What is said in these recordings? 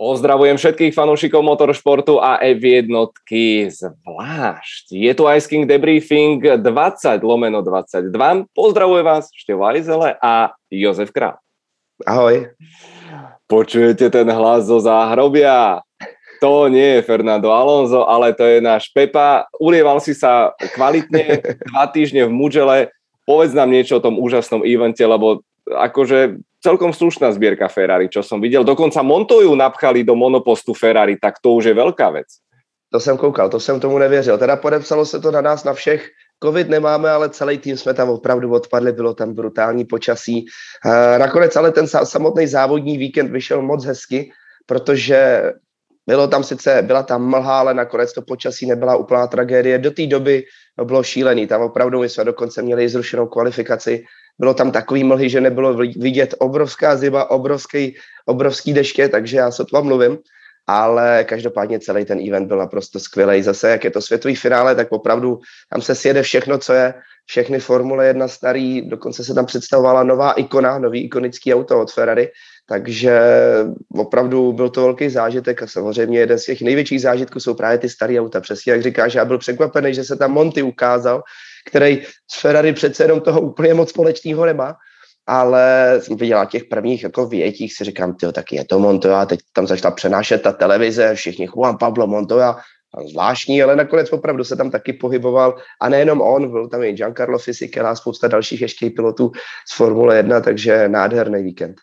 Pozdravujem všetkých fanúšikov motoršportu a F1 zvlášť. Je tu Ice King Debriefing 20 lomeno 22. Pozdravuje vás Števo Ajzele a Jozef Král. Ahoj. Počujete ten hlas zo záhrobia? To nie je Fernando Alonso, ale to je náš Pepa. Ulieval si sa kvalitne dva týždne v Mužele. Povedz nám niečo o tom úžasnom evente, lebo akože celkom slušná zbierka Ferrari, čo som videl. Dokonca Montoju napchali do monopostu Ferrari, tak to už je velká věc. To jsem koukal, to jsem tomu nevěřil. Teda podepsalo se to na nás, na všech. Covid nemáme, ale celý tým jsme tam opravdu odpadli, bylo tam brutální počasí. Nakonec ale ten samotný závodní víkend vyšel moc hezky, protože bylo tam sice, byla tam mlha, ale nakonec to počasí nebyla úplná tragédie. Do té doby bylo šílený, tam opravdu my jsme dokonce měli zrušenou kvalifikaci bylo tam takový mlhy, že nebylo vidět obrovská zima, obrovský, obrovský deště, takže já to mluvím, ale každopádně celý ten event byl naprosto skvělý. Zase, jak je to světový finále, tak opravdu tam se sjede všechno, co je, všechny Formule 1 starý, dokonce se tam představovala nová ikona, nový ikonický auto od Ferrari, takže opravdu byl to velký zážitek a samozřejmě jeden z těch největších zážitků jsou právě ty staré auta. Přesně jak říkáš, já byl překvapený, že se tam Monty ukázal, který s Ferrari přece jenom toho úplně moc společného nemá, ale jsem viděla těch prvních jako větích, si říkám, tyjo, tak je to Montoya, teď tam začala přenášet ta televize, všichni Juan Pablo Montoya, zvláštní, ale nakonec opravdu se tam taky pohyboval a nejenom on, byl tam i Giancarlo Fisichella a spousta dalších ještě pilotů z Formule 1, takže nádherný víkend.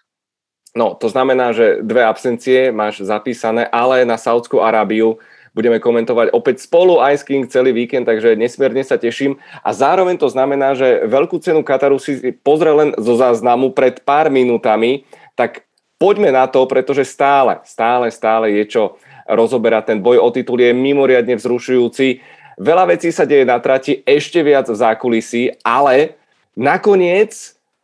No, to znamená, že dve absencie máš zapísané, ale na Saudskou Arábiu budeme komentovať opäť spolu Ice King celý víkend, takže nesmierne sa teším. A zároveň to znamená, že veľkú cenu Kataru si pozrel len zo záznamu pred pár minútami, tak poďme na to, pretože stále, stále, stále je čo rozoberať. Ten boj o titul je mimoriadne vzrušujúci. Veľa vecí sa deje na trati, ešte viac v zákulisí, ale nakoniec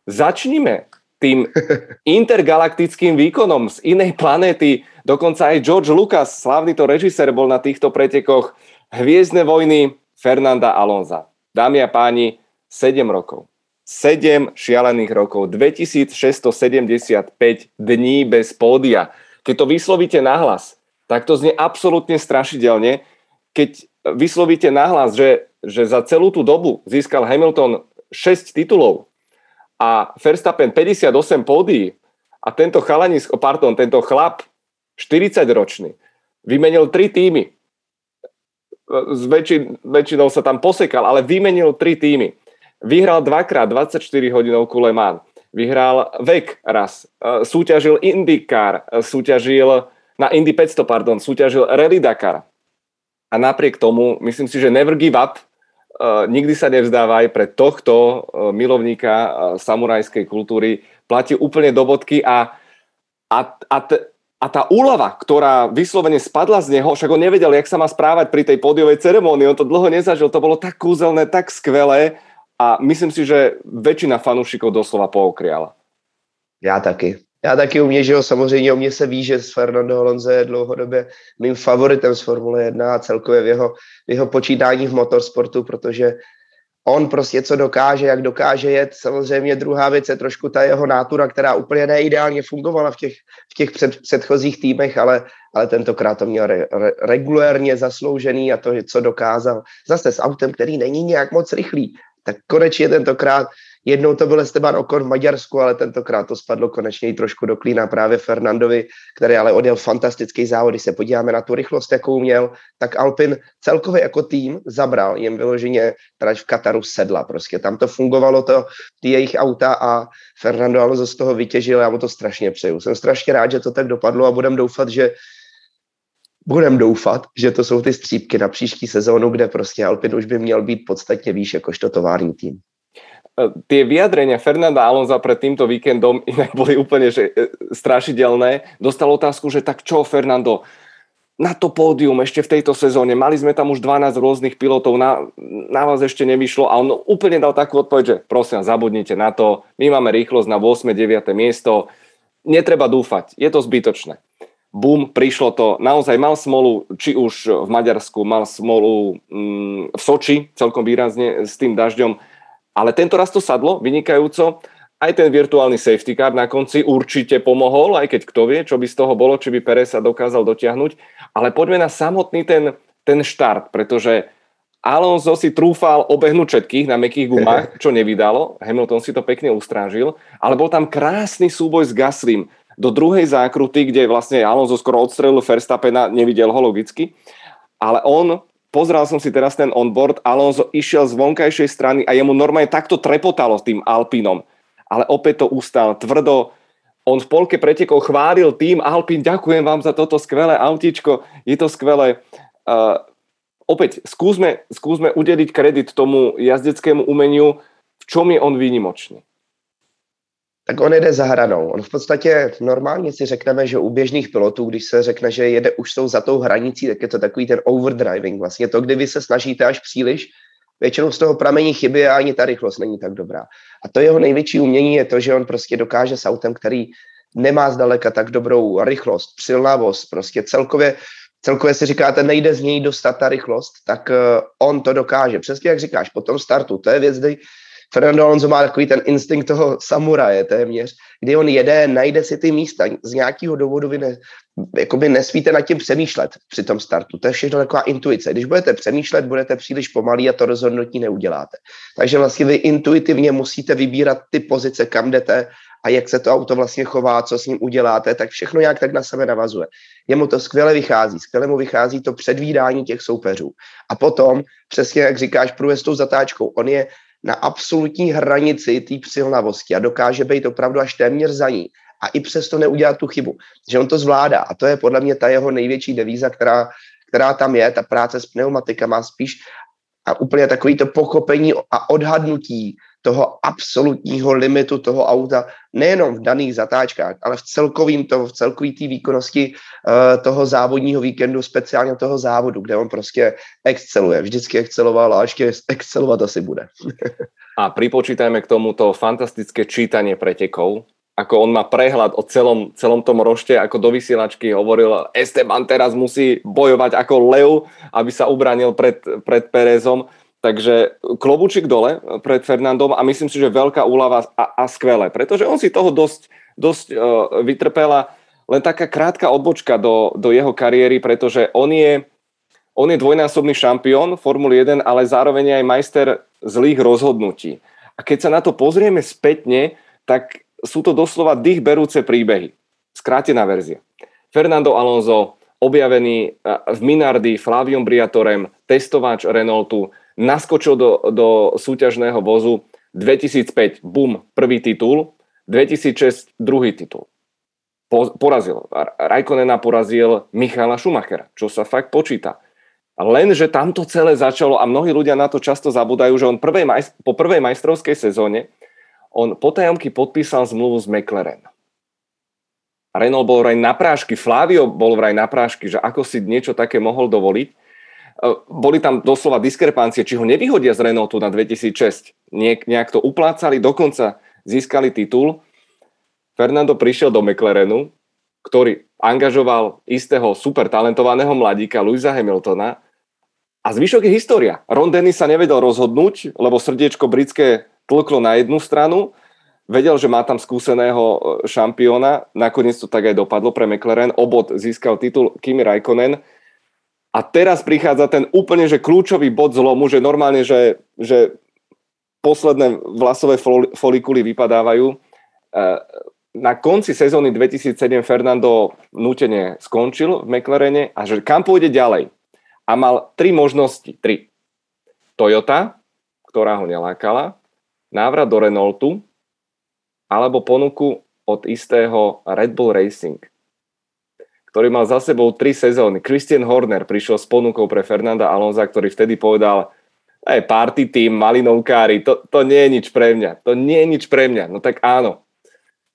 začnime tým intergalaktickým výkonom z inej planéty Dokonca aj George Lucas, slavný to režisér, bol na týchto pretekoch Hviezdne vojny Fernanda Alonza. Dámy a páni, 7 rokov. 7 šialených rokov, 2675 dní bez pódia. Keď to vyslovíte nahlas, tak to znie absolútne strašidelne. Keď vyslovíte nahlas, že, že za celú tú dobu získal Hamilton 6 titulov a Verstappen 58 pódií a tento chalanisko, pardon, tento chlap 40-ročný. Vymenil tri týmy. S väčšin, väčšinou sa tam posekal, ale vymenil tri týmy. Vyhral dvakrát 24 hodinovku Le Mans. Vyhral vek raz. E, súťažil IndyCar. E, súťažil na Indy 500, pardon. Súťažil Rally Dakar. A napriek tomu, myslím si, že never give up. E, nikdy sa nevzdávaj pre tohto milovníka samurajskej kultúry. Platí úplne do bodky a, a, a a tá úlava, ktorá vyslovene spadla z neho, však on nevedel, jak sa má správať pri tej pódiovej ceremonii, on to dlho nezažil, to bolo tak kúzelné, tak skvelé a myslím si, že väčšina fanúšikov doslova pookriala. Já taky. Já taky u mě, že jo, samozřejmě o mě se ví, že Fernando Alonso je dlouhodobě mým favoritem z Formule 1 a celkově v jeho, v jeho počítání v motorsportu, protože on prostě co dokáže, jak dokáže jet. Samozřejmě druhá věc je trošku ta jeho nátura, která úplně neideálně fungovala v těch, v těch před, předchozích týmech, ale, ale tentokrát to měl re, re, regulérně zasloužený a to, co dokázal. Zase s autem, který není nějak moc rychlý, tak konečně tentokrát Jednou to byl Esteban Okon v Maďarsku, ale tentokrát to spadlo konečně i trošku do klína právě Fernandovi, který ale odjel fantastický závod. Když se podíváme na tu rychlost, jakou měl, tak Alpin celkově jako tým zabral, jim vyloženě trať v Kataru sedla. Prostě tam to fungovalo, to, ty jejich auta a Fernando Alonso z toho vytěžil, já mu to strašně přeju. Jsem strašně rád, že to tak dopadlo a budem doufat, že budem doufat, že to jsou ty střípky na příští sezónu, kde prostě Alpin už by měl být podstatně výš jakožto tovární tým. Tie vyjadrenia Fernanda Alonza pred týmto víkendom inak boli úplne že, e, strašidelné. Dostal otázku, že tak čo Fernando, na to pódium ešte v tejto sezóne, mali sme tam už 12 rôznych pilotov, na, na vás ešte nevyšlo a on úplne dal takú odpoveď, že prosím, zabudnite na to, my máme rýchlosť na 8. 9. miesto, netreba dúfať, je to zbytočné. Bum, prišlo to, naozaj mal smolu, či už v Maďarsku, mal smolu mm, v Soči celkom výrazne s tým dažďom, ale tento raz to sadlo vynikajúco. aj ten virtuálny safety car na konci určite pomohol, aj keď kto vie, čo by z toho bolo, či by Perez sa dokázal dotiahnuť. Ale poďme na samotný ten, ten štart, pretože Alonso si trúfal obehnúť všetkých na mekých gumách, čo nevydalo. Hamilton si to pekne ustrážil, ale bol tam krásny súboj s Gaslym do druhej zákruty, kde vlastne Alonso skoro odstrelil Verstappena, nevidel ho logicky, ale on pozrel som si teraz ten onboard, Alonso išiel z vonkajšej strany a jemu normálne takto trepotalo s tým Alpinom ale opäť to ustal tvrdo. On v polke pretekov chválil tým Alpin, ďakujem vám za toto skvelé autičko, je to skvelé. Uh, opäť, skúsme, skúsme udeliť kredit tomu jazdeckému umeniu, v čom je on výnimočný. Tak on jede za hranou. On v podstatě normálně si řekneme, že u běžných pilotů, když se řekne, že jede už tou za tou hranicí, tak je to takový ten overdriving. Vlastně to, kdy vy se snažíte až příliš, většinou z toho pramení chyby a ani ta rychlost není tak dobrá. A to jeho největší umění je to, že on prostě dokáže s autem, který nemá zdaleka tak dobrou rychlost, přilnavost, prostě celkově, celkově si říkáte, nejde z něj dostat ta rychlost, tak uh, on to dokáže. Přesně jak říkáš, po tom startu, to je věc, kdy Fernando Alonso má takový ten instinkt toho samuraje téměř, kdy on jede, najde si ty místa. Z nějakého důvodu vy ne, jakoby nesmíte nad tím přemýšlet při tom startu. To je všechno taková intuice. Když budete přemýšlet, budete příliš pomalí a to rozhodnutí neuděláte. Takže vlastně vy intuitivně musíte vybírat ty pozice, kam jdete a jak se to auto vlastně chová, co s ním uděláte, tak všechno nějak tak na sebe navazuje. Jemu to skvěle vychází, skvěle mu vychází to předvídání těch soupeřů. A potom, přesně jak říkáš, průjezd tou zatáčkou, on je na absolutní hranici té přilnavosti a dokáže být opravdu až téměř za ní a i přesto neudělat tu chybu. Že on to zvládá a to je podle mě ta jeho největší devíza, která, která tam je, ta práce s pneumatikama spíš a úplně takový to pochopení a odhadnutí toho absolutního limitu toho auta, nejenom v daných zatáčkách, ale v celkovým to, v celkový té výkonnosti uh, toho závodního víkendu, speciálně toho závodu, kde on prostě exceluje. Vždycky exceloval a ještě excelovat asi bude. a pripočítajme k tomuto fantastické čítanie pretekov, ako on má prehľad o celom, celom tom rošte, ako do vysielačky hovoril, Esteban teraz musí bojovať ako lev, aby sa ubranil pred, pred Perezom. Takže klobučík dole pred Fernandom a myslím si, že veľká úlava a, a skvelé, pretože on si toho dosť, dosť uh, vytrpela. Len taká krátka odbočka do, do jeho kariéry, pretože on je, on je dvojnásobný šampión Formuly 1, ale zároveň aj majster zlých rozhodnutí. A keď sa na to pozrieme spätne, tak sú to doslova dých berúce príbehy. Skrátená verzia. Fernando Alonso, objavený v Minardi Flavium Briatorem, testováč Renaultu, naskočil do, do súťažného vozu 2005, bum, prvý titul, 2006 druhý titul. Po, porazil. Raikkonena porazil Michala Schumachera, čo sa fakt počíta. Lenže tamto celé začalo a mnohí ľudia na to často zabudajú, že on prvej majst- po prvej majstrovskej sezóne on potajomky podpísal zmluvu s McLaren. Renault bol vraj na prášky, Flavio bol vraj na prášky, že ako si niečo také mohol dovoliť. E, boli tam doslova diskrepancie, či ho nevyhodia z Renaultu na 2006. Niek, nejak to uplácali, dokonca získali titul. Fernando prišiel do McLarenu, ktorý angažoval istého super talentovaného mladíka Louisa Hamiltona a zvyšok je história. Ron Dennis sa nevedel rozhodnúť, lebo srdiečko britské tlklo na jednu stranu, vedel, že má tam skúseného e, šampióna, nakoniec to tak aj dopadlo pre McLaren, obod získal titul Kimi Raikkonen, a teraz prichádza ten úplne že kľúčový bod zlomu, že normálne, že, že posledné vlasové folikuly vypadávajú. E, na konci sezóny 2007 Fernando nutene skončil v McLarene a že kam pôjde ďalej. A mal tri možnosti. Tri. Toyota, ktorá ho nelákala, návrat do Renaultu alebo ponuku od istého Red Bull Racing ktorý mal za sebou tri sezóny. Christian Horner prišiel s ponukou pre Fernanda Alonza, ktorý vtedy povedal, aj party team, malinovkári, to, to nie je nič pre mňa. To nie je nič pre mňa. No tak áno.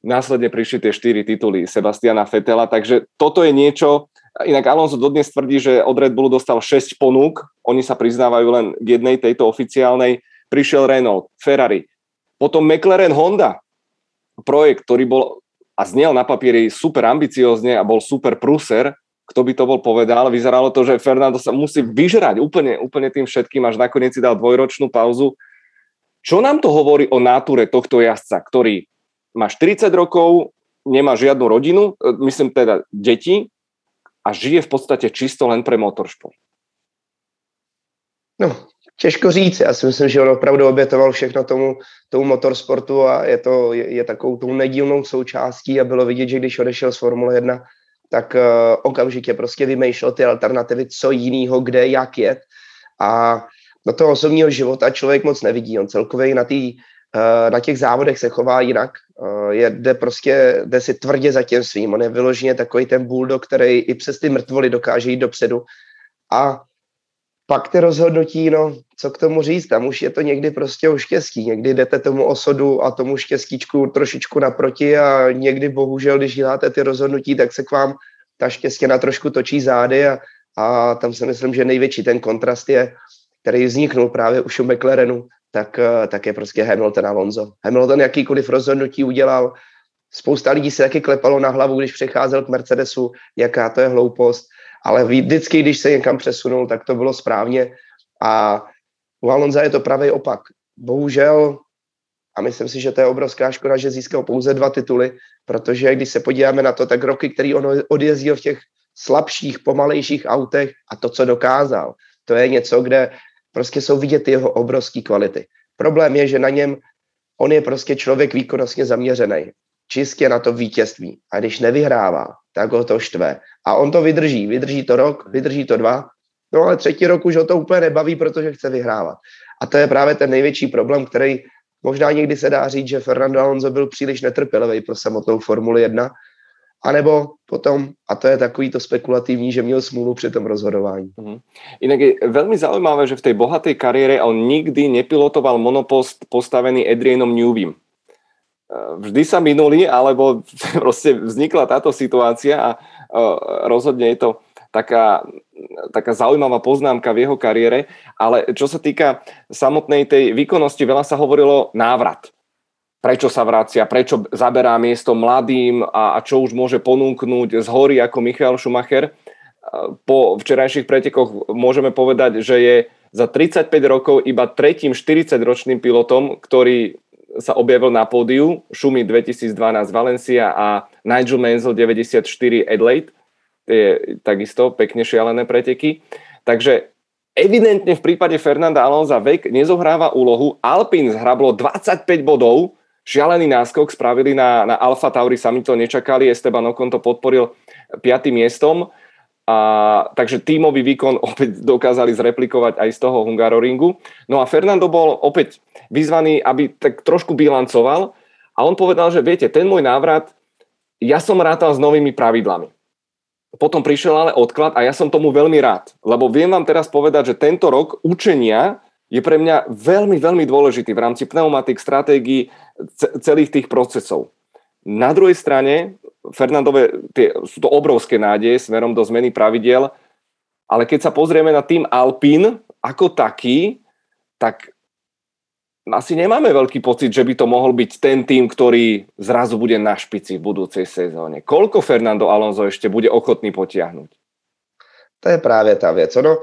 Následne prišli tie štyri tituly Sebastiana Fetela, takže toto je niečo, inak Alonso dodnes tvrdí, že od Red Bullu dostal 6 ponúk, oni sa priznávajú len k jednej tejto oficiálnej, prišiel Renault, Ferrari, potom McLaren Honda, projekt, ktorý bol a znel na papieri super ambiciozne a bol super pruser, kto by to bol povedal. Vyzeralo to, že Fernando sa musí vyžrať úplne, úplne tým všetkým, až nakoniec si dal dvojročnú pauzu. Čo nám to hovorí o náture tohto jazdca, ktorý má 40 rokov, nemá žiadnu rodinu, e, myslím teda deti a žije v podstate čisto len pre motorsport. No, těžko říct. Já si myslím, že on opravdu obětoval všechno tomu, tomu motorsportu a je to je, je takovou tou nedílnou součástí a bylo vidět, že když odešel z Formule 1, tak uh, okamžitě prostě vymýšlel ty alternativy, co jinýho, kde, jak jet. A do toho osobního života člověk moc nevidí. On celkově na, tý, uh, na těch závodech se chová jinak. Uh, je, jde prostě, jde si tvrdě za tím svým. On je vyloženě takový ten bulldog, který i přes ty mrtvoly dokáže jít dopředu. A pak ty rozhodnutí, no, co k tomu říct, tam už je to někdy prostě o štěstí. Někdy jdete tomu osodu a tomu štěstíčku trošičku naproti a někdy bohužel, když děláte ty rozhodnutí, tak se k vám ta štěstěna trošku točí zády a, a tam si myslím, že největší ten kontrast je, který vzniknul právě už u McLarenu, tak, tak je prostě Hamilton a Alonso. Hamilton jakýkoliv rozhodnutí udělal, spousta lidí se taky klepalo na hlavu, když přecházel k Mercedesu, jaká to je hloupost, ale vždycky, když se někam přesunul, tak to bylo správně a u Alonza je to pravý opak. Bohužel, a myslím si, že to je obrovská škoda, že získal pouze dva tituly, protože když se podíváme na to, tak roky, který on odjezdil v těch slabších, pomalejších autech a to, co dokázal, to je něco, kde prostě jsou vidět jeho obrovské kvality. Problém je, že na něm on je prostě člověk výkonnostně zaměřený, čistě na to vítězství. A když nevyhrává, tak ho to štve. A on to vydrží. Vydrží to rok, vydrží to dva, no ale třetí rok už ho to úplně nebaví, protože chce vyhrávat. A to je právě ten největší problém, který možná někdy se dá říct, že Fernando Alonso byl příliš netrpělivý pro samotnou Formuli 1, a nebo potom, a to je takový to spekulativní, že měl smůlu při tom rozhodování. Mm-hmm. Inak je veľmi zaujímavé, že v tej bohatej kariére on nikdy nepilotoval monopost postavený Adrianom Newbym. Vždy sa minuli, alebo proste vznikla táto situácia a rozhodne je to taká, taká zaujímavá poznámka v jeho kariére, ale čo sa týka samotnej tej výkonnosti, veľa sa hovorilo návrat. Prečo sa vracia, prečo zaberá miesto mladým a, a čo už môže ponúknuť z hory ako Michal Schumacher. Po včerajších pretekoch môžeme povedať, že je za 35 rokov iba tretím 40-ročným pilotom, ktorý sa objavil na pódiu, Šumi 2012 Valencia a Nigel Mansell 94 Adelaide je takisto pekne šialené preteky. Takže evidentne v prípade Fernanda Alonza vek nezohráva úlohu. Alpine zhrablo 25 bodov, šialený náskok spravili na, na Alfa Tauri, sami to nečakali, Esteban Ocon to podporil piatým miestom. A, takže tímový výkon opäť dokázali zreplikovať aj z toho Hungaroringu. No a Fernando bol opäť vyzvaný, aby tak trošku bilancoval a on povedal, že viete, ten môj návrat, ja som rátal s novými pravidlami potom prišiel ale odklad a ja som tomu veľmi rád, lebo viem vám teraz povedať, že tento rok učenia je pre mňa veľmi, veľmi dôležitý v rámci pneumatik, stratégií, celých tých procesov. Na druhej strane, Fernandové, tie, sú to obrovské nádeje smerom do zmeny pravidel, ale keď sa pozrieme na tým Alpin ako taký, tak asi nemáme veľký pocit, že by to mohol byť ten tým, ktorý zrazu bude na špici v budúcej sezóne. Koľko Fernando Alonso ešte bude ochotný potiahnuť? To je právě ta věc. Ono,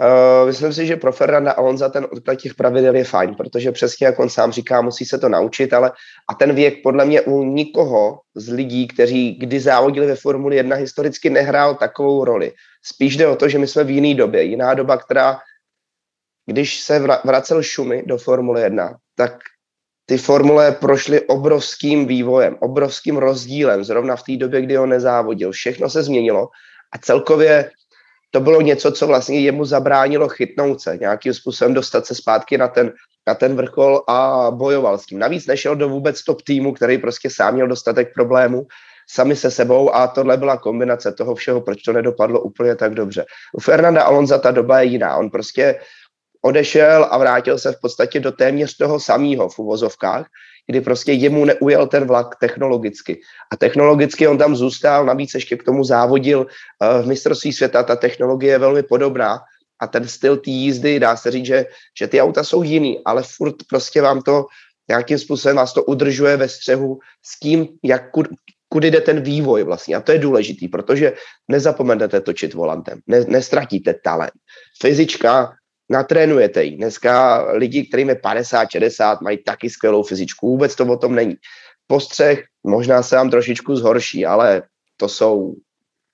uh, myslím si, že pro Fernanda Alonza ten odklad těch pravidel je fajn, protože přesně jak on sám říká, musí se to naučit, ale a ten věk podle mě u nikoho z lidí, kteří kdy závodili ve Formuli 1, historicky nehrál takovou roli. Spíš jde o to, že my jsme v jiné době. Jiná doba, která když se vracel Šumy do Formule 1, tak ty formule prošly obrovským vývojem, obrovským rozdílem, zrovna v té době, kdy ho nezávodil. Všechno se změnilo a celkově to bylo něco, co vlastně jemu zabránilo chytnout se, nějakým způsobem dostat se zpátky na ten, na ten vrchol a bojoval s tím. Navíc nešel do vůbec top týmu, který prostě sám měl dostatek problémů sami se sebou a tohle byla kombinace toho všeho, proč to nedopadlo úplně tak dobře. U Fernanda Alonza ta doba je jiná. On prostě odešel a vrátil se v podstatě do téměř toho samého v uvozovkách, kdy prostě jemu neujel ten vlak technologicky. A technologicky on tam zůstal, navíc ještě k tomu závodil uh, v mistrovství světa, ta technologie je velmi podobná a ten styl té jízdy, dá se říct, že, že ty auta jsou jiný, ale furt prostě vám to nějakým způsobem vás to udržuje ve střehu s tím, jak, kud, kudy jde ten vývoj vlastně. A to je důležitý, protože nezapomenete točit volantem, ne, nestratíte talent. Fyzička natrénujete ji. Dneska lidi, kterým je 50, 60, mají taky skvělou fyzičku. Vůbec to o tom není. postřeh možná se vám trošičku zhorší, ale to jsou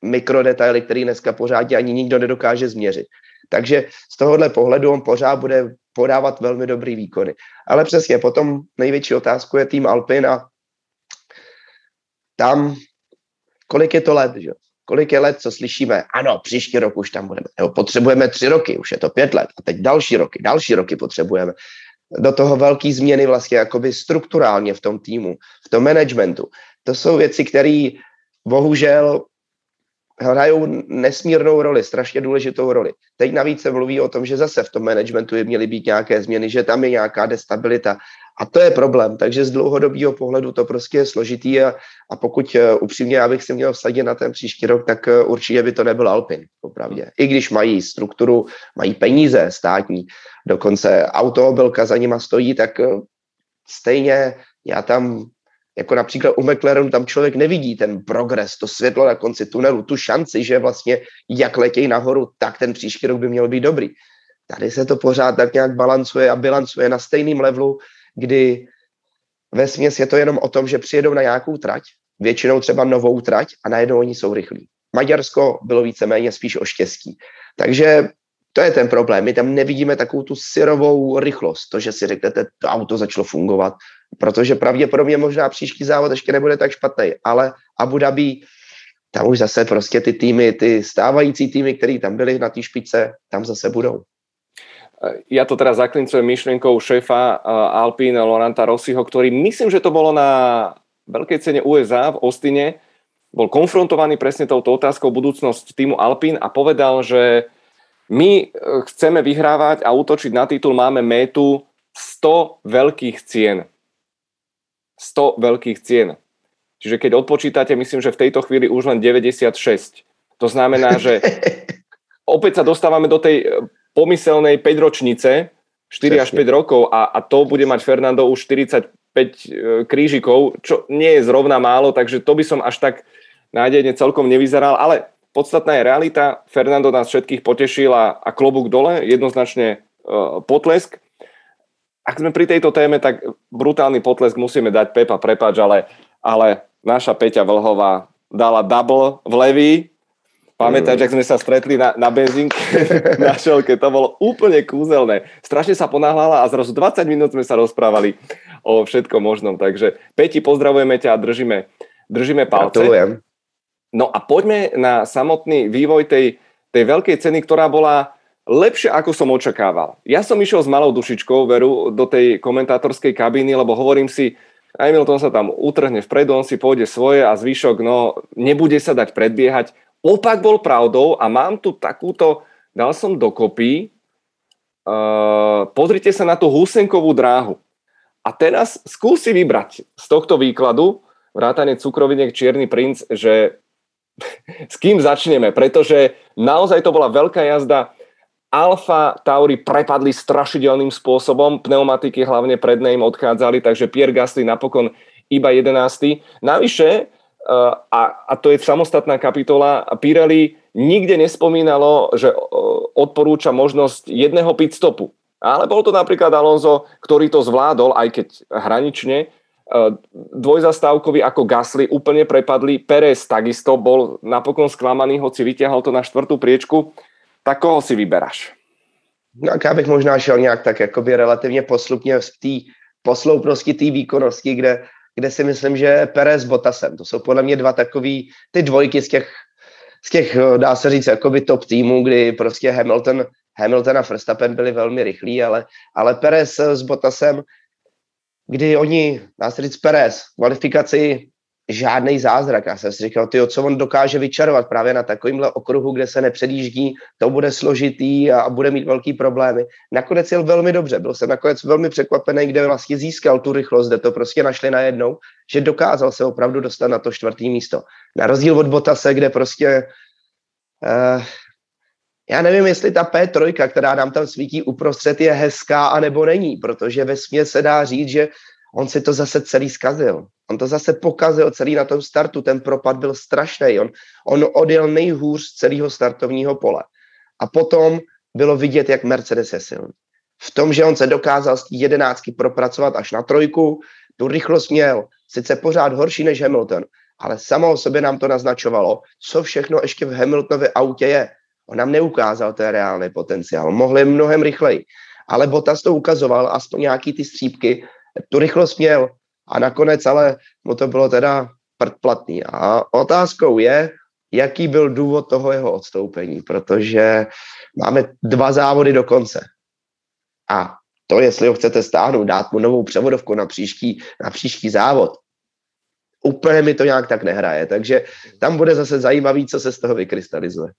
mikrodetaily, které dneska pořádně ani nikdo nedokáže změřit. Takže z tohohle pohledu on pořád bude podávat velmi dobrý výkony. Ale přesně, potom největší otázku je tým Alpin a tam, kolik je to let, že? Kolik je let, co slyšíme, ano, příští rok už tam budeme, nebo potřebujeme tři roky, už je to pět let, a teď další roky, další roky potřebujeme. Do toho velký změny vlastně jakoby strukturálně v tom týmu, v tom managementu. To jsou věci, které bohužel hrajou nesmírnou roli, strašně důležitou roli. Teď navíc se mluví o tom, že zase v tom managementu by měly být nějaké změny, že tam je nějaká destabilita. A to je problém. Takže z dlouhodobého pohledu to prostě je složitý a, a pokud uh, upřímně já bych si měl vsadit na ten příští rok, tak uh, určitě by to nebyl Alpin, opravdě. I když mají strukturu, mají peníze státní, dokonce automobilka za nima stojí, tak uh, stejně já tam jako například u McLarenu tam člověk nevidí ten progres, to světlo na konci tunelu, tu šanci, že vlastně jak letějí nahoru, tak ten příští rok by měl být dobrý. Tady se to pořád tak nějak balancuje a bilancuje na stejném levelu, kdy ve směs je to jenom o tom, že přijedou na nějakou trať, většinou třeba novou trať a najednou oni jsou rychlí. Maďarsko bylo víceméně spíš o štěstí. Takže to je ten problém. My tam nevidíme takovou tu syrovou rychlost, to, že si řeknete, to auto začalo fungovat, protože pravděpodobně možná příští závod ještě nebude tak špatný, ale Abu Dhabi, tam už zase prostě ty týmy, ty stávající týmy, které tam byly na té špice, tam zase budou. Ja to teraz zaklincujem myšlienkou šéfa Alpine Loranta Rossiho, ktorý myslím, že to bolo na veľkej cene USA v Ostine, bol konfrontovaný presne touto otázkou budúcnosť týmu Alpine a povedal, že my e, chceme vyhrávať a útočiť na titul, máme métu 100 veľkých cien. 100 veľkých cien. Čiže keď odpočítate, myslím, že v tejto chvíli už len 96. To znamená, že opäť sa dostávame do tej e, pomyselnej 5 ročnice, 4 až 5 rokov a, a to bude mať Fernando už 45 e, krížikov, čo nie je zrovna málo, takže to by som až tak nádejne celkom nevyzeral, ale podstatná je realita. Fernando nás všetkých potešil a, a klobúk dole, jednoznačne uh, potlesk ak sme pri tejto téme, tak brutálny potlesk musíme dať Pepa, prepač, ale, ale naša Peťa Vlhová dala double v levý. Pamätáš, mm. ak sme sa stretli na, na benzínke na šelke, to bolo úplne kúzelné. Strašne sa ponáhľala a zrazu 20 minút sme sa rozprávali o všetkom možnom. Takže Peti, pozdravujeme ťa a držíme, držíme palce. Gratulujem. No a poďme na samotný vývoj tej, tej veľkej ceny, ktorá bola lepšie, ako som očakával. Ja som išiel s malou dušičkou, veru, do tej komentátorskej kabíny, lebo hovorím si, Hamilton sa tam utrhne vpredu, on si pôjde svoje a zvyšok, no, nebude sa dať predbiehať. Opak bol pravdou a mám tu takúto, dal som dokopy, uh, pozrite sa na tú husenkovú dráhu. A teraz skúsi vybrať z tohto výkladu, vrátane cukroviniek Čierny princ, že s kým začneme, pretože naozaj to bola veľká jazda Alfa Tauri prepadli strašidelným spôsobom, pneumatiky hlavne predné im odchádzali, takže Pierre Gasly napokon iba 11. Navyše, eh, a, a to je samostatná kapitola, Pirelli nikde nespomínalo, že eh, odporúča možnosť jedného pit stopu. Ale bol to napríklad Alonso, ktorý to zvládol, aj keď hranične, dvojzastávkovi ako Gasly úplne prepadli. Perez takisto bol napokon sklamaný, hoci vyťahol to na štvrtú priečku. Tak koho si vyberáš? No, já bych možná šel nějak tak jakoby relativně poslupně v té posloupnosti, té výkonnosti, kde, kde si myslím, že Perez s Botasem, to jsou podle mě dva takový, ty dvojky z těch, z těch, dá se říct, jakoby top týmů, kdy prostě Hamilton, Hamilton a Verstappen byli velmi rychlí, ale, ale Perez s Botasem, kdy oni, říct, Perez kvalifikaci žádný zázrak. Já jsem si říkal, ty, co on dokáže vyčarovat právě na takovýmhle okruhu, kde se nepředjíždí, to bude složitý a, a bude mít velký problémy. Nakonec jel velmi dobře, byl jsem nakonec velmi překvapený, kde vlastně získal tu rychlost, kde to prostě našli najednou, že dokázal se opravdu dostat na to čtvrtý místo. Na rozdíl od Botase, kde prostě uh, já nevím, jestli ta P3, která nám tam svítí uprostřed, je hezká, anebo není, protože ve se dá říct, že on si to zase celý zkazil. On to zase pokazil celý na tom startu, ten propad byl strašný. On, on odjel nejhůř z celého startovního pole. A potom bylo vidět, jak Mercedes je silný. V tom, že on se dokázal z jedenáctky propracovat až na trojku, tu rychlost měl, sice pořád horší než Hamilton, ale samo o sobě nám to naznačovalo, co všechno ještě v Hamiltonově autě je. On nám neukázal ten reálný potenciál, mohli mnohem rychleji. Ale Bottas to ukazoval, aspoň nějaký ty střípky, tu rychlost měl a nakonec ale mu to bylo teda platný. A otázkou je, jaký byl důvod toho jeho odstoupení, protože máme dva závody do konce. A to, jestli ho chcete stáhnout, dát mu novou převodovku na příští, na příští závod, úplně mi to nějak tak nehraje. Takže tam bude zase zajímavý, co se z toho vykrystalizuje.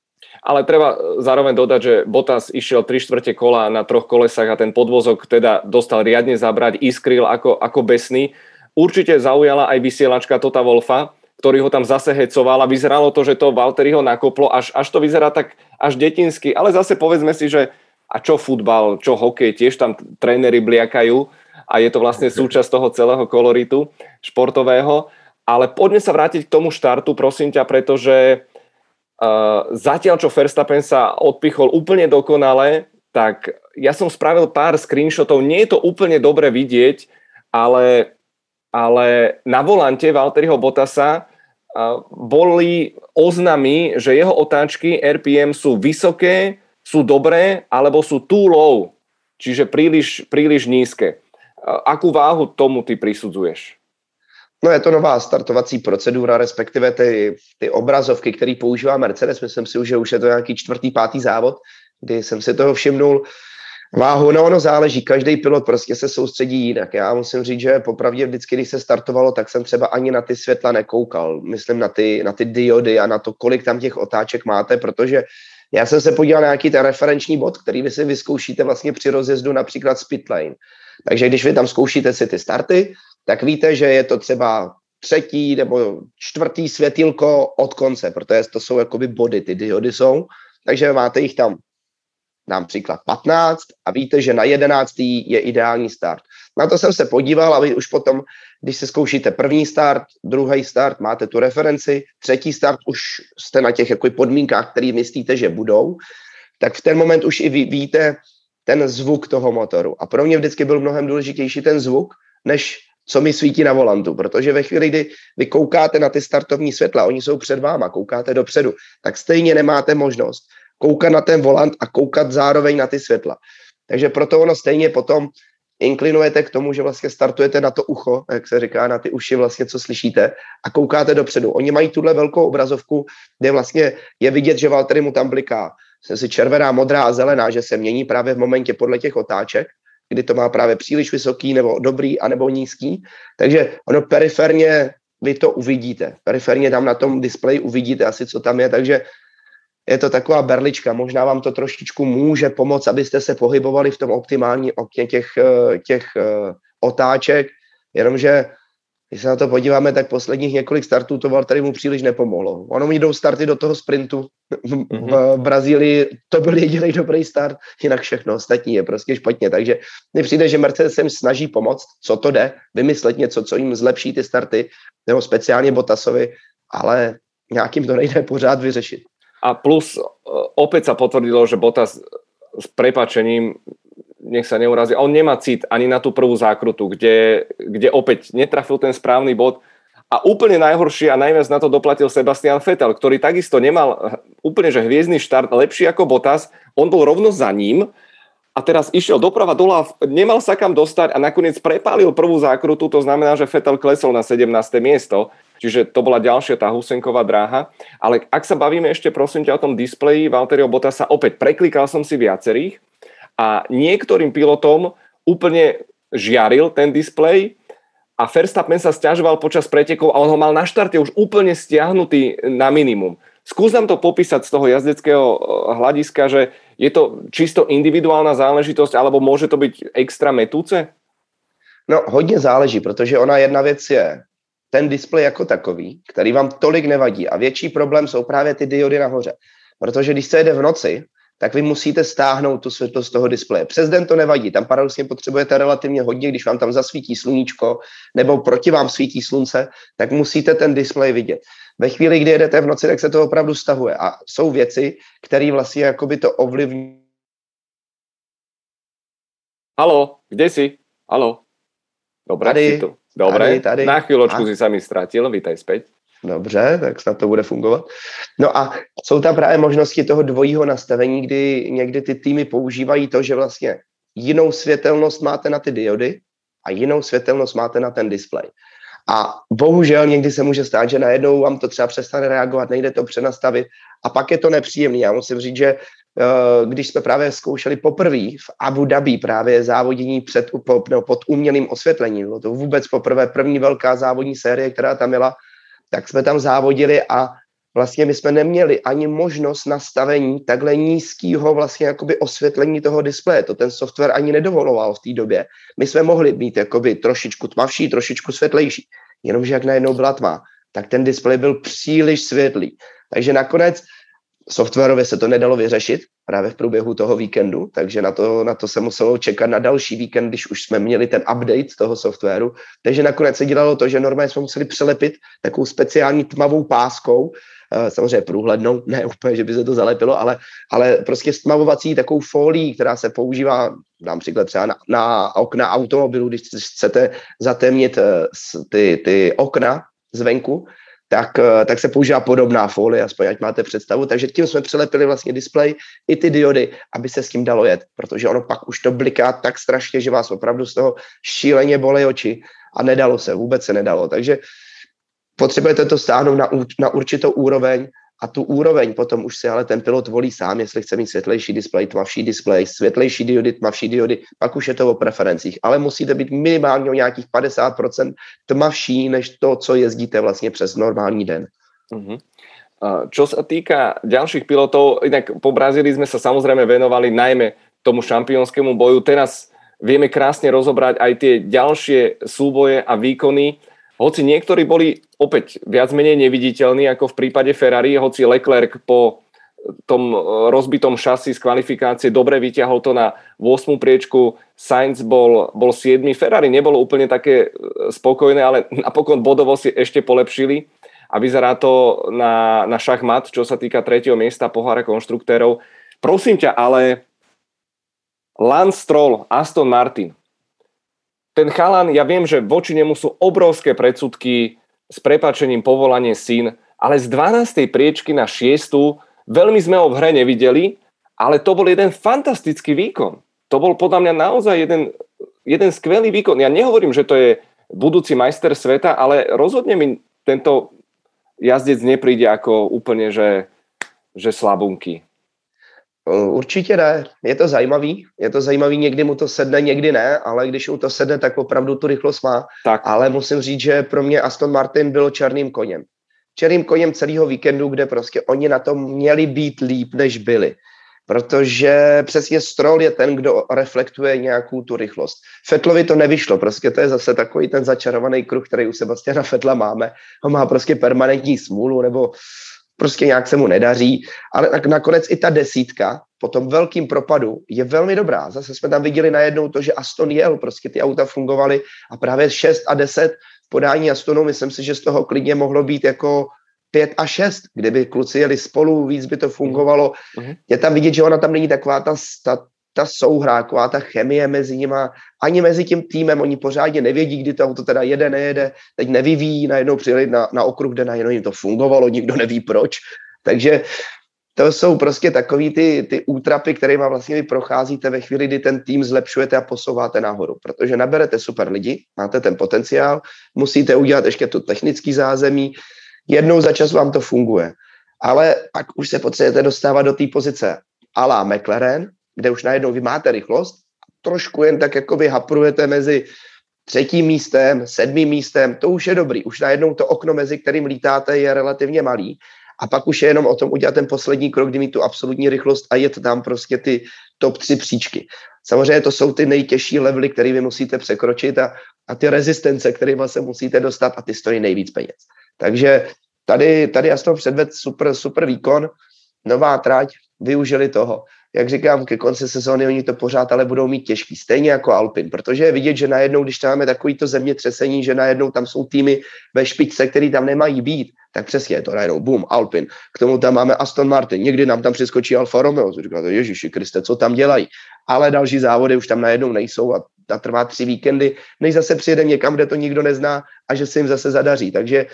Ale treba zároveň dodať, že Bottas išiel 3 štvrte kola na troch kolesách a ten podvozok teda dostal riadne zabrať, iskril ako, ako besný. Určite zaujala aj vysielačka Tota Wolfa, ktorý ho tam zase hecoval a vyzeralo to, že to Valtteri ho nakoplo, až, až to vyzerá tak až detinsky, ale zase povedzme si, že a čo futbal, čo hokej, tiež tam tréneri bliakajú a je to vlastne súčasť toho celého koloritu športového. Ale poďme sa vrátiť k tomu štartu, prosím ťa, pretože uh, zatiaľ, čo Verstappen sa odpichol úplne dokonale, tak ja som spravil pár screenshotov, nie je to úplne dobre vidieť, ale, ale na volante Valtteriho Bottasa uh, boli oznamy, že jeho otáčky RPM sú vysoké, sú dobré, alebo sú too low, čiže príliš, príliš nízke. Uh, akú váhu tomu ty prisudzuješ? No je to nová startovací procedura, respektive ty, ty obrazovky, které používá Mercedes. Myslím si, že už je to nějaký čtvrtý, pátý závod, kdy jsem si toho všimnul. Váhu, no ono záleží, každý pilot prostě se soustředí jinak. Já musím říct, že popravdě vždycky, když se startovalo, tak jsem třeba ani na ty světla nekoukal. Myslím na ty, na ty diody a na to, kolik tam těch otáček máte, protože já jsem se podíval na nějaký ten referenční bod, který vy si vyzkoušíte vlastně při rozjezdu například z pitlane. Takže když vy tam zkoušíte si ty starty, tak víte, že je to třeba třetí nebo čtvrtý světilko od konce, protože to jsou jakoby body, ty diody jsou, takže máte jich tam například 15 a víte, že na 11. je ideální start. Na to jsem se podíval a vy už potom, když se zkoušíte první start, druhý start, máte tu referenci, třetí start už jste na těch jako podmínkách, které myslíte, že budou, tak v ten moment už i vy víte ten zvuk toho motoru. A pro mě vždycky byl mnohem důležitější ten zvuk, než co mi svítí na volantu, protože ve chvíli, kdy vy koukáte na ty startovní světla, oni jsou před váma, koukáte dopředu, tak stejně nemáte možnost koukat na ten volant a koukat zároveň na ty světla. Takže proto ono stejně potom inklinujete k tomu, že vlastně startujete na to ucho, jak se říká, na ty uši vlastně, co slyšíte a koukáte dopředu. Oni mají tuhle velkou obrazovku, kde vlastně je vidět, že Valtteri mu tam bliká si červená, modrá a zelená, že se mění právě v momentě podle těch otáček kdy to má právě příliš vysoký nebo dobrý a nebo nízký. Takže ono periferně vy to uvidíte. Periferně tam na tom displeji uvidíte asi, co tam je, takže je to taková berlička. Možná vám to trošičku může pomoct, abyste se pohybovali v tom optimální okně těch, eh, těch eh, otáček, jenomže když se na to podíváme, tak posledních několik startů to Valtteri mu příliš nepomohlo. Ono mi jdou starty do toho sprintu. V, mm-hmm. v Brazílii to byl jediný dobrý start, jinak všechno ostatní je prostě špatně. Takže mi přijde, že Mercedes se jim snaží pomoct, co to jde, vymyslet něco, co jim zlepší ty starty, nebo speciálně Botasovi, ale nějakým to nejde pořád vyřešit. A plus opět se potvrdilo, že Botas s prepačením nech sa neurazí. On nemá cit ani na tú prvú zákrutu, kde, kde opäť netrafil ten správny bod. A úplne najhoršie a najviac na to doplatil Sebastian Vettel, ktorý takisto nemal úplne že hviezdny štart, lepší ako Bottas. On bol rovno za ním a teraz išiel doprava dola, nemal sa kam dostať a nakoniec prepálil prvú zákrutu, to znamená, že Vettel klesol na 17. miesto, čiže to bola ďalšia tá Husenková dráha. Ale ak sa bavíme ešte prosím ťa o tom displeji Valtterio Bottasa, opäť preklikal som si viacerých, a niektorým pilotom úplne žiaril ten displej a Verstappen sa stiažoval počas pretekov a on ho mal na štarte už úplne stiahnutý na minimum. Skús nám to popísať z toho jazdeckého eh, hľadiska, že je to čisto individuálna záležitosť alebo môže to byť extra metúce? No hodně záleží, protože ona jedna věc je ten displej jako takový, který vám tolik nevadí a větší problém jsou právě ty diody nahoře. Protože když se jede v noci, tak vy musíte stáhnout tu světlost z toho displeje. Přes den to nevadí, tam paradoxně potřebujete relativně hodně, když vám tam zasvítí sluníčko nebo proti vám svítí slunce, tak musíte ten displej vidět. Ve chvíli, kdy jedete v noci, tak se to opravdu stahuje a jsou věci, které vlastně jakoby to ovlivní. Halo, kde jsi? Halo. Dobre, tady, si tu. Dobre, tady, tady. na chvíľočku a... si sa mi ztratil, vítaj späť. Dobře, tak snad to bude fungovat. No a jsou tam právě možnosti toho dvojího nastavení, kdy někdy ty týmy používají to, že vlastně jinou světelnost máte na ty diody a jinou světelnost máte na ten displej. A bohužel někdy se může stát, že najednou vám to třeba přestane reagovat, nejde to přenastavit a pak je to nepříjemné. Já musím říct, že eh, když jsme právě zkoušeli poprvé v Abu Dhabi právě závodění před, no, pod umělým osvětlením, bylo to vůbec poprvé první velká závodní série, která tam byla, tak jsme tam závodili a vlastně my jsme neměli ani možnost nastavení takhle nízkého vlastně jakoby osvětlení toho displeje. To ten software ani nedovoloval v té době. My jsme mohli mít jakoby trošičku tmavší, trošičku světlejší. Jenomže jak najednou byla tma, tak ten displej byl příliš světlý. Takže nakonec softwarově se to nedalo vyřešit právě v průběhu toho víkendu, takže na to, na to se muselo čekat na další víkend, když už jsme měli ten update toho softwaru. Takže nakonec se dělalo to, že normálně jsme museli přelepit takovou speciální tmavou páskou, eh, samozřejmě průhlednou, ne úplně, že by se to zalepilo, ale, ale prostě stmavovací takovou folí, která se používá například třeba na, na okna automobilu, když chcete zatemnit eh, ty, ty okna zvenku, tak, eh, tak se používá podobná folie, aspoň ať máte představu. Takže tím jsme přilepili vlastně displej i ty diody, aby se s tím dalo jet, protože ono pak už to bliká tak strašně, že vás opravdu z toho šíleně bolí oči a nedalo se, vůbec se nedalo. Takže potřebujete to stáhnout na, na určitou úroveň a tu úroveň potom už si ale ten pilot volí sám, jestli chce mít světlejší displej, tmavší displej, světlejší diody, tmavší diody, pak už je to o preferencích. Ale musíte být minimálně o nějakých 50% tmavší, než to, co jezdíte vlastně přes normální den. Uh-huh. Čo sa týka ďalších pilotov, inak po Brazílii sme sa samozrejme venovali najmä tomu šampionskému boju. Teraz vieme krásne rozobrať aj tie ďalšie súboje a výkony. Hoci niektorí boli opäť viac menej neviditeľní ako v prípade Ferrari, hoci Leclerc po tom e, rozbitom šasi z kvalifikácie dobre vyťahol to na 8. priečku, Sainz bol, bol 7. Ferrari nebolo úplne také e, spokojné, ale napokon bodovo si ešte polepšili a vyzerá to na, na šachmat, čo sa týka tretieho miesta pohára konštruktérov. Prosím ťa, ale Lance Stroll, Aston Martin, ten chalan, ja viem, že voči nemu sú obrovské predsudky s prepačením povolanie syn, ale z 12. priečky na 6. veľmi sme ho v hre nevideli, ale to bol jeden fantastický výkon. To bol podľa mňa naozaj jeden, jeden skvelý výkon. Ja nehovorím, že to je budúci majster sveta, ale rozhodne mi tento jazdec nepríde ako úplne, že, že slabunky. Eh, určitě ne, je to zajímavý, je to zajímavý, někdy mu to sedne, někdy ne, ale když mu to sedne, tak opravdu tu rychlost má. Tak. Ale musím říct, že pro mě Aston Martin byl černým koněm. Černým koněm celého víkendu, kde prostě oni na tom měli být líp, než byli. Protože přesně Stroll je ten, kdo reflektuje nějakou tu rychlost. Fetlovi to nevyšlo, prostě to je zase takový ten začarovaný kruh, který u Sebastiana Fetla máme. On má prostě permanentní smůlu, nebo prostě nějak se mu nedaří, ale nakonec i ta desítka po tom velkým propadu je velmi dobrá. Zase jsme tam viděli najednou to, že Aston jel, prostě ty auta fungovaly a právě 6 a 10 v podání Astonu, myslím si, že z toho klidně mohlo být jako 5 a 6, kdyby kluci jeli spolu, víc by to fungovalo. Mm-hmm. Je tam vidět, že ona tam není taková ta, ta, ta souhra, taková ta chemie mezi nima, ani mezi tím týmem, oni pořádně nevědí, kdy to auto teda jede, nejede, teď nevyvíjí, najednou přijeli na, na okruh, kde najednou jim to fungovalo, nikdo neví proč, takže to jsou prostě takový ty, ty útrapy, kterými vlastně vy procházíte ve chvíli, kdy ten tým zlepšujete a posouváte nahoru, protože naberete super lidi, máte ten potenciál, musíte udělat ještě to technický zázemí, jednou za čas vám to funguje, ale pak už se potřebujete dostávat do té pozice. Alá McLaren, kde už najednou vy máte rychlost, trošku jen tak jakoby haprujete mezi třetím místem, sedmým místem, to už je dobrý. Už najednou to okno, mezi kterým lítáte, je relativně malý. A pak už je jenom o tom udělat ten poslední krok, kdy mít tu absolutní rychlost a jet tam prostě ty top tři příčky. Samozřejmě to jsou ty nejtěžší levely, které vy musíte překročit a, a ty rezistence, kterými se musíte dostat a ty stojí nejvíc peněz. Takže tady, tady Aston předved super, super výkon, nová trať, využili toho jak říkám, ke konci sezóny oni to pořád ale budou mít těžký, stejně jako Alpin, protože je vidět, že najednou, když tam máme takovýto zemětřesení, že najednou tam jsou týmy ve špičce, který tam nemají být, tak přesně je to najednou, boom, Alpin. K tomu tam máme Aston Martin, někdy nám tam přeskočí Alfa Romeo, říkáte, Ježíši Kriste, co tam dělají? Ale další závody už tam najednou nejsou a a trvá tři víkendy, než zase přijede někam, kde to nikdo nezná a že se jim zase zadaří. Takže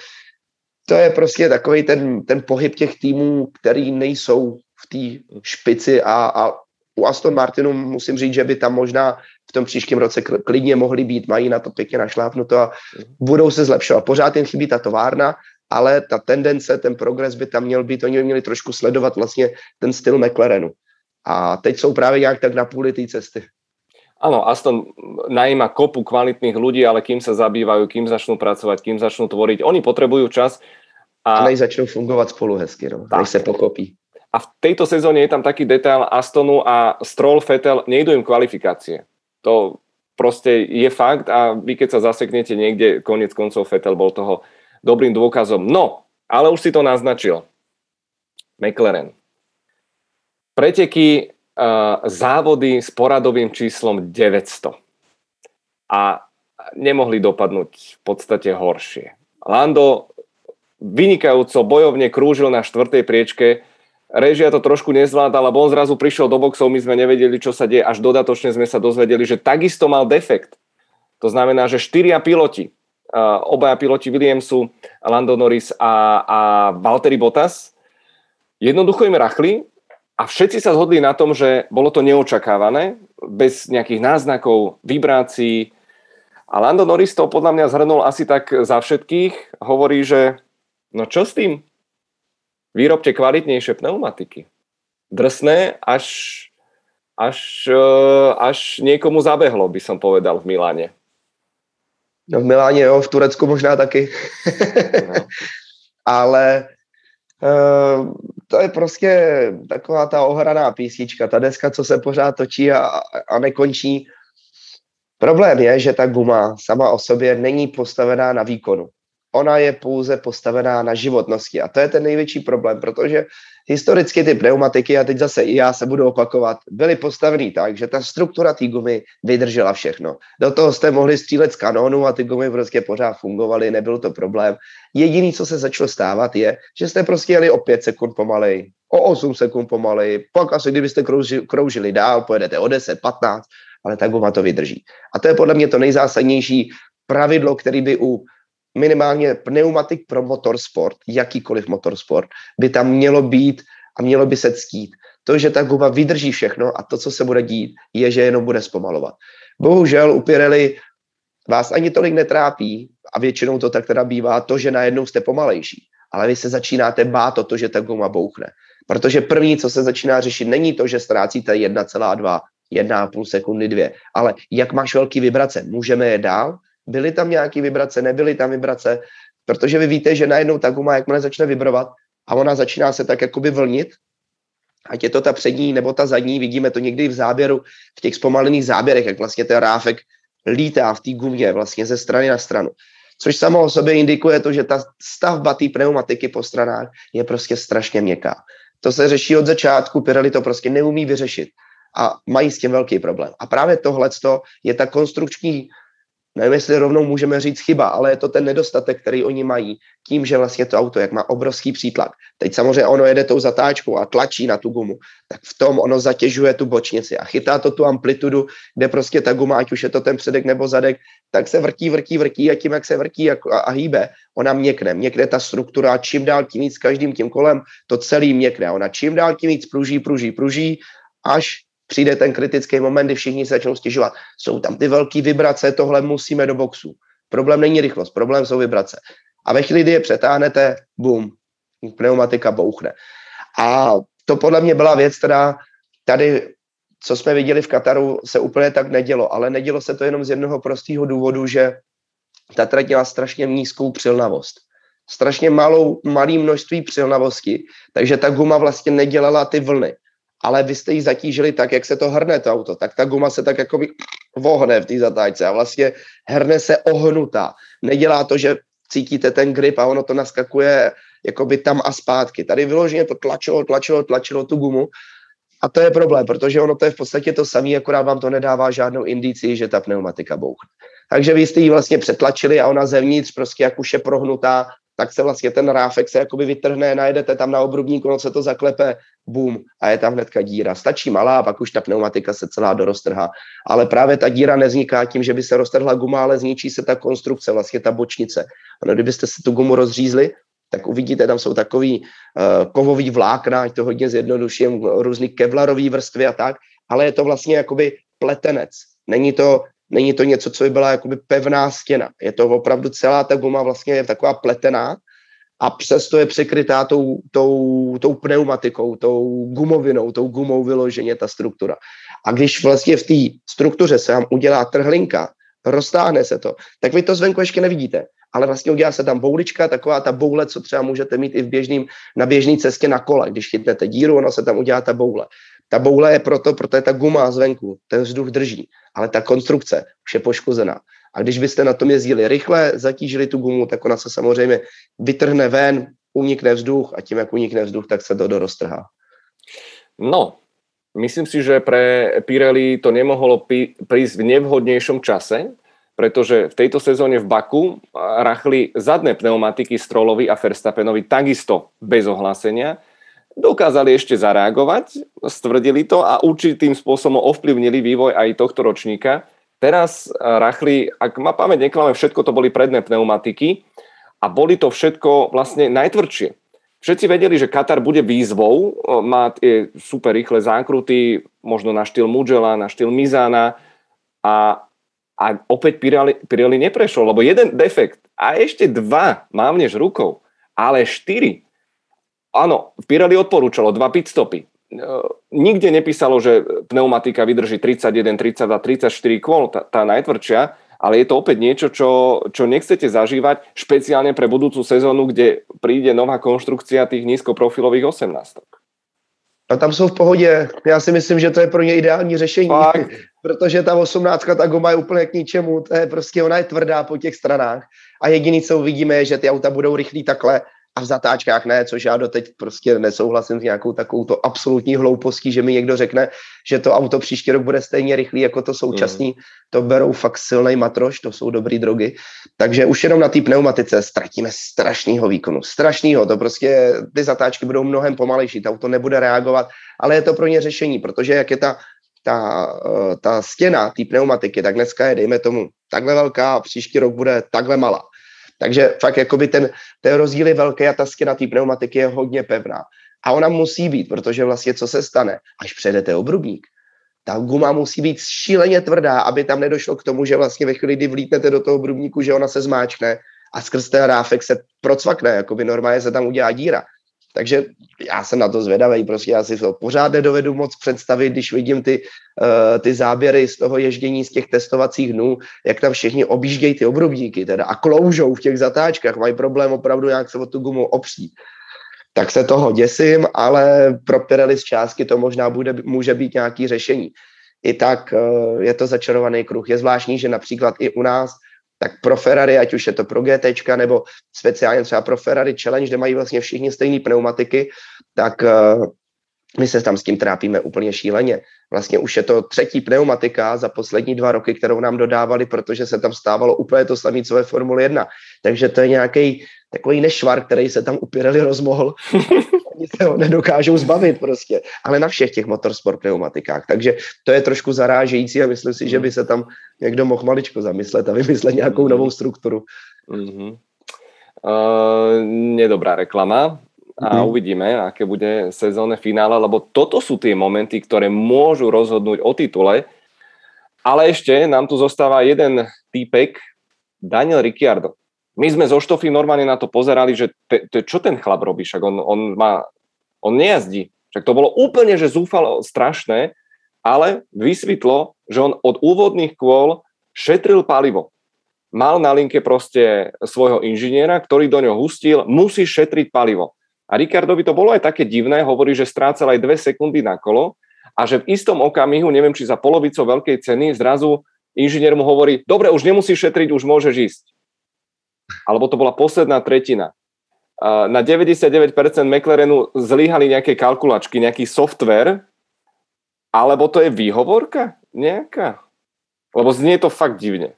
to je prostě takový ten, ten pohyb těch týmů, který nejsou v té špici a, a u Aston Martinu musím říct, že by tam možná v tom příštím roce klidně mohli být, mají na to pěkně našlápnuto a budou se zlepšovat. Pořád jim chybí ta továrna, ale ta tendence, ten progres by tam měl být, oni by měli trošku sledovat vlastně ten styl McLarenu. A teď jsou právě nějak tak na půli té cesty. Áno, Aston najíma kopu kvalitných ľudí, ale kým sa zabývajú, kým začnú pracovať, kým začnú tvoriť, oni potrebujú čas. A, a než začnú fungovať spolu hezky, no, tak. než sa pokopí. A v tejto sezóne je tam taký detail Astonu a Stroll, Vettel, nejdu im kvalifikácie. To proste je fakt a vy keď sa zaseknete niekde, konec koncov Vettel bol toho dobrým dôkazom. No, ale už si to naznačil. McLaren. Preteky závody s poradovým číslom 900. A nemohli dopadnúť v podstate horšie. Lando vynikajúco bojovne krúžil na štvrtej priečke, režia to trošku nezvládala, lebo on zrazu prišiel do boxov, my sme nevedeli, čo sa deje, až dodatočne sme sa dozvedeli, že takisto mal defekt. To znamená, že štyria piloti, obaja piloti Williamsu, Lando Norris a, a Valtteri Bottas, jednoducho im rachli a všetci sa zhodli na tom, že bolo to neočakávané, bez nejakých náznakov, vibrácií. A Lando Norris to podľa mňa zhrnul asi tak za všetkých. Hovorí, že no čo s tým? Výrobte kvalitnejšie pneumatiky. Drsné, až, až, eh, až niekomu zabehlo, by som povedal v Miláne. No v Miláně, jo, v Turecku možná taky. no. Ale uh, to je prostě taková ta ohraná písnička, ta deska, co se pořád točí a, a nekončí. Problém je, že ta guma sama o sobě není postavená na výkonu. Ona je pouze postavená na životnosti a to je ten největší problém, protože historicky ty pneumatiky, a teď zase i já se budu opakovat, byly postavený tak, že ta struktura té gumy vydržela všechno. Do toho jste mohli střílet z kanónu a ty gumy prostě pořád fungovaly, nebyl to problém. Jediný, co se začalo stávat, je, že jste prostě jeli o 5 sekund pomalej, o 8 sekund pomalej, pak asi kdybyste kroužili, kroužili dál, pojedete o 10, 15, ale ta guma to vydrží. A to je podle mě to nejzásadnější pravidlo, který by u minimálně pneumatik pro motorsport, jakýkoliv motorsport, by tam mělo být a mělo by se ctít. To, že ta guma vydrží všechno a to, co se bude dít, je, že jenom bude zpomalovat. Bohužel u Pirelli vás ani tolik netrápí, a většinou to tak teda bývá, to, že najednou jste pomalejší. Ale vy se začínáte bát o to, že ta guma bouchne. Protože první, co se začíná řešit, není to, že ztrácíte 1,2, 1,5 sekundy, 2, ale jak máš velký vibrace, můžeme je dál, byly tam nějaké vibrace, nebyly tam vibrace, protože vy víte, že najednou ta guma, jakmile začne vibrovat a ona začíná se tak jakoby vlnit, ať je to ta přední nebo ta zadní, vidíme to někdy v záběru, v těch zpomalených záběrech, jak vlastně ten ráfek lítá v té gumě vlastně ze strany na stranu. Což samo o sobě indikuje to, že ta stavba té pneumatiky po stranách je prostě strašně měkká. To se řeší od začátku, Pirelli to prostě neumí vyřešit a mají s tím velký problém. A právě tohle je ta konstrukční nevím, jestli rovnou můžeme říct chyba, ale je to ten nedostatek, který oni mají, tím, že vlastně to auto, jak má obrovský přítlak. Teď samozřejmě ono jede tou zatáčkou a tlačí na tu gumu, tak v tom ono zatěžuje tu bočnici a chytá to tu amplitudu, kde prostě ta guma, ať už je to ten předek nebo zadek, tak se vrtí, vrtí, vrtí a tím, jak se vrtí a, a, a hýbe, ona měkne. Měkne ta struktura, čím dál tím víc každým tím kolem, to celý měkne. Ona čím dál tím víc pruží, pruží, pruží, až přijde ten kritický moment, kdy všichni se začnou stěžovat. Jsou tam ty velké vibrace, tohle musíme do boxu. Problém není rychlost, problém jsou vibrace. A ve chvíli, kdy je přetáhnete, bum, pneumatika bouchne. A to podle mě byla věc, která tady, co jsme viděli v Kataru, se úplně tak nedělo. Ale nedělo se to jenom z jednoho prostého důvodu, že ta trať měla strašně nízkou přilnavost. Strašně malou, malý množství přilnavosti, takže ta guma vlastně nedělala ty vlny ale vy jste ji zatížili tak, jak se to hrne to auto, tak ta guma se tak jako vohne v té zatáčce a vlastně hrne se ohnutá. Nedělá to, že cítíte ten grip a ono to naskakuje jakoby tam a zpátky. Tady vyloženě to tlačilo, tlačilo, tlačilo tu gumu a to je problém, protože ono to je v podstatě to samé, akorát vám to nedává žádnou indici, že ta pneumatika bouchne. Takže vy jste ji vlastně přetlačili a ona zevnitř prostě jak už je prohnutá, tak se vlastně ten ráfek se jakoby vytrhne, najedete tam na obrubníku, ono se to zaklepe, boom, a je tam hnedka díra. Stačí malá, pak už ta pneumatika se celá doroztrhá. Ale právě ta díra nezniká tím, že by se roztrhla guma, ale zničí se ta konstrukce, vlastně ta bočnice. Ono, kdybyste si tu gumu rozřízli, tak uvidíte, tam jsou takový uh, kovový vlákna, ať to hodně zjednoduším, různý kevlarový vrstvy a tak, ale je to vlastně jakoby pletenec. Není to, není to něco, co by byla jakoby pevná stěna. Je to opravdu celá ta guma vlastně je taková pletená a přesto je překrytá tou, tou, tou pneumatikou, tou gumovinou, tou gumou vyloženě ta struktura. A když vlastně v té struktuře se vám udělá trhlinka, roztáhne se to, tak vy to zvenku ještě nevidíte ale vlastně udělá se tam boulička, taková ta boule, co třeba můžete mít i v běžným, na běžné cestě na kole. Když chytnete díru, ono se tam udělá ta boule. Ta boule je proto, protože ta guma zvenku, ten vzduch drží, ale ta konstrukce už je poškozená. A když byste na tom jezdili rychle, zatížili tu gumu, tak ona se samozřejmě vytrhne ven, unikne vzduch a tím, jak unikne vzduch, tak se to doroztrhá. No, myslím si, že pre Pirelli to nemohlo prísť v nevhodnejšom čase, pretože v tejto sezóne v Baku rachli zadné pneumatiky Strolovi a Verstappenovi takisto bez ohlásenia. Dokázali ešte zareagovať, stvrdili to a určitým spôsobom ovplyvnili vývoj aj tohto ročníka. Teraz rachli, ak ma pamäť neklame, všetko to boli predné pneumatiky a boli to všetko vlastne najtvrdšie. Všetci vedeli, že Katar bude výzvou, má tie super rýchle zákruty, možno na štýl Mugela, na štýl Mizana a a opäť Pirelli, Pirelli neprešol, lebo jeden defekt a ešte dva mávneš rukou, ale štyri. Áno, Pirelli odporúčalo dva pitstopy. E, nikde nepísalo, že pneumatika vydrží 31, 32, 34 kôl, tá, tá najtvrdšia, ale je to opäť niečo, čo, čo nechcete zažívať, špeciálne pre budúcu sezónu, kde príde nová konštrukcia tých nízkoprofilových 18. A tam jsou v pohodě. Já si myslím, že to je pro ně ideální řešení. Fakt? Protože ta 18, ta goma je úplně k ničemu. To je prostě, ona je tvrdá po těch stranách. A jediný, co uvidíme, je, že ty auta budou rychlí takhle a v zatáčkách ne, což já doteď prostě nesouhlasím s nějakou takovou to absolutní hloupostí, že mi někdo řekne, že to auto příští rok bude stejně rychlý jako to současný. Mm. To berou fakt silný matroš, to jsou dobrý drogy. Takže už jenom na té pneumatice ztratíme strašného výkonu. Strašného, to prostě ty zatáčky budou mnohem pomalejší, to auto nebude reagovat, ale je to pro ně řešení, protože jak je ta ta, eh, ta stěna té pneumatiky, tak dneska je, dejme tomu, takhle velká a příští rok bude takhle malá. Takže fakt jakoby ten, ten rozdíl je velký a ta stěna té pneumatiky je hodně pevná. A ona musí být, protože vlastně co se stane, až přejdete obrubník, ta guma musí být šíleně tvrdá, aby tam nedošlo k tomu, že vlastně ve chvíli, kdy vlítnete do toho obrubníku, že ona se zmáčkne a skrz ten ráfek se procvakne, jako by normálně se tam udělá díra. Takže já jsem na to zvědavý, prostě já si to pořád nedovedu moc představit, když vidím ty, uh, ty záběry z toho ježdění z těch testovacích dnů, jak tam všichni objíždějí ty obrubníky teda a kloužou v těch zatáčkách, mají problém opravdu nějak se o tu gumu opřít. Tak se toho děsím, ale pro Pirelli z částky to možná bude, může být nějaký řešení. I tak uh, je to začarovaný kruh. Je zvláštní, že například i u nás tak pro Ferrari, ať už je to pro GT, nebo speciálně třeba pro Ferrari Challenge, kde mají vlastně všichni stejné pneumatiky, tak uh, my se tam s tím trápíme úplně šíleně. Vlastně už je to třetí pneumatika za poslední dva roky, kterou nám dodávali, protože se tam stávalo úplně to samé, co ve Formule 1. Takže to je nějaký takový nešvar, který se tam u Pirelli rozmohl. Oni se ho nedokážou zbavit prostě. Ale na všech těch motorsport pneumatikách. Takže to je trošku zarážející a myslím si, že by se tam někdo mohl maličko zamyslet a vymyslet nějakou novou strukturu. Mm-hmm. Uh, nedobrá reklama a mm. uvidíme, aké bude sezónne finále, lebo toto sú tie momenty, ktoré môžu rozhodnúť o titule. Ale ešte nám tu zostáva jeden týpek, Daniel Ricciardo my sme zo Štofy normálne na to pozerali, že te, te, čo ten chlap robí, však on, on, má, on nejazdí. Však to bolo úplne, že zúfalo strašné, ale vysvetlo, že on od úvodných kôl šetril palivo. Mal na linke proste svojho inžiniera, ktorý do ňoho hustil, musí šetriť palivo. A Ricardovi to bolo aj také divné, hovorí, že strácal aj dve sekundy na kolo a že v istom okamihu, neviem či za polovicou veľkej ceny, zrazu inžinier mu hovorí, dobre, už nemusíš šetriť, už môžeš ísť alebo to bola posledná tretina. Na 99% McLarenu zlyhali nejaké kalkulačky, nejaký software, alebo to je výhovorka nejaká? Lebo znie to fakt divne.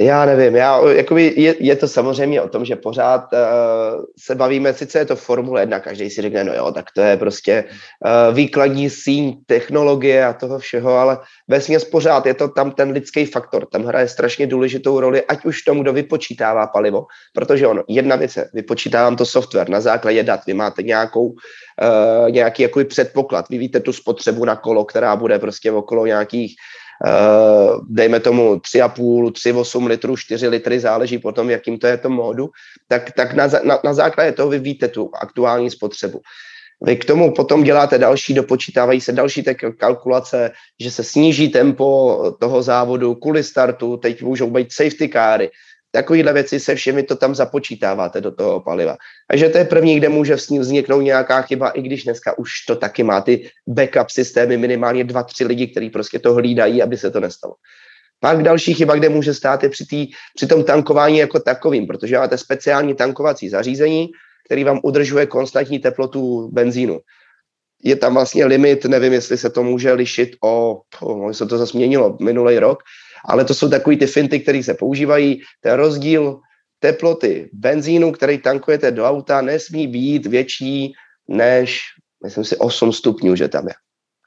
Já nevím, já, jakoby je, je to samozřejmě o tom, že pořád uh, se bavíme, sice je to Formule 1, každý si řekne, no jo, tak to je prostě uh, výkladní síň technologie a toho všeho, ale vesměs pořád je to tam ten lidský faktor, tam hraje strašně důležitou roli, ať už tomu, kdo vypočítává palivo, protože ono, jedna věc je, vypočítávám to software na základě dat, vy máte nějakou, uh, nějaký jakoby předpoklad, vy víte tu spotřebu na kolo, která bude prostě okolo nějakých dejme tomu 3,5, 3,8 litrů, 4 litry, záleží potom, jakým to je to módu, tak, tak na, na, na základě toho vy víte tu aktuální spotřebu. Vy k tomu potom děláte další, dopočítávají se další tak kalkulace, že se sníží tempo toho závodu kvůli startu, teď můžou být safety káry, Takovýhle věci se všemi to tam započítáváte do toho paliva. Takže to je první, kde může vzniknout nějaká chyba, i když dneska už to taky má ty backup systémy, minimálně dva, tři lidi, kteří prostě to hlídají, aby se to nestalo. Pak další chyba, kde může stát, je při, tý, při tom tankování jako takovým, protože máte speciální tankovací zařízení, který vám udržuje konstantní teplotu benzínu. Je tam vlastně limit, nevím, jestli se to může lišit o, o se to zase změnilo minulý rok, ale to jsou takový ty finty, které se používají. Ten rozdíl teploty benzínu, který tankujete do auta, nesmí být větší než, myslím si, 8 stupňů, že tam je.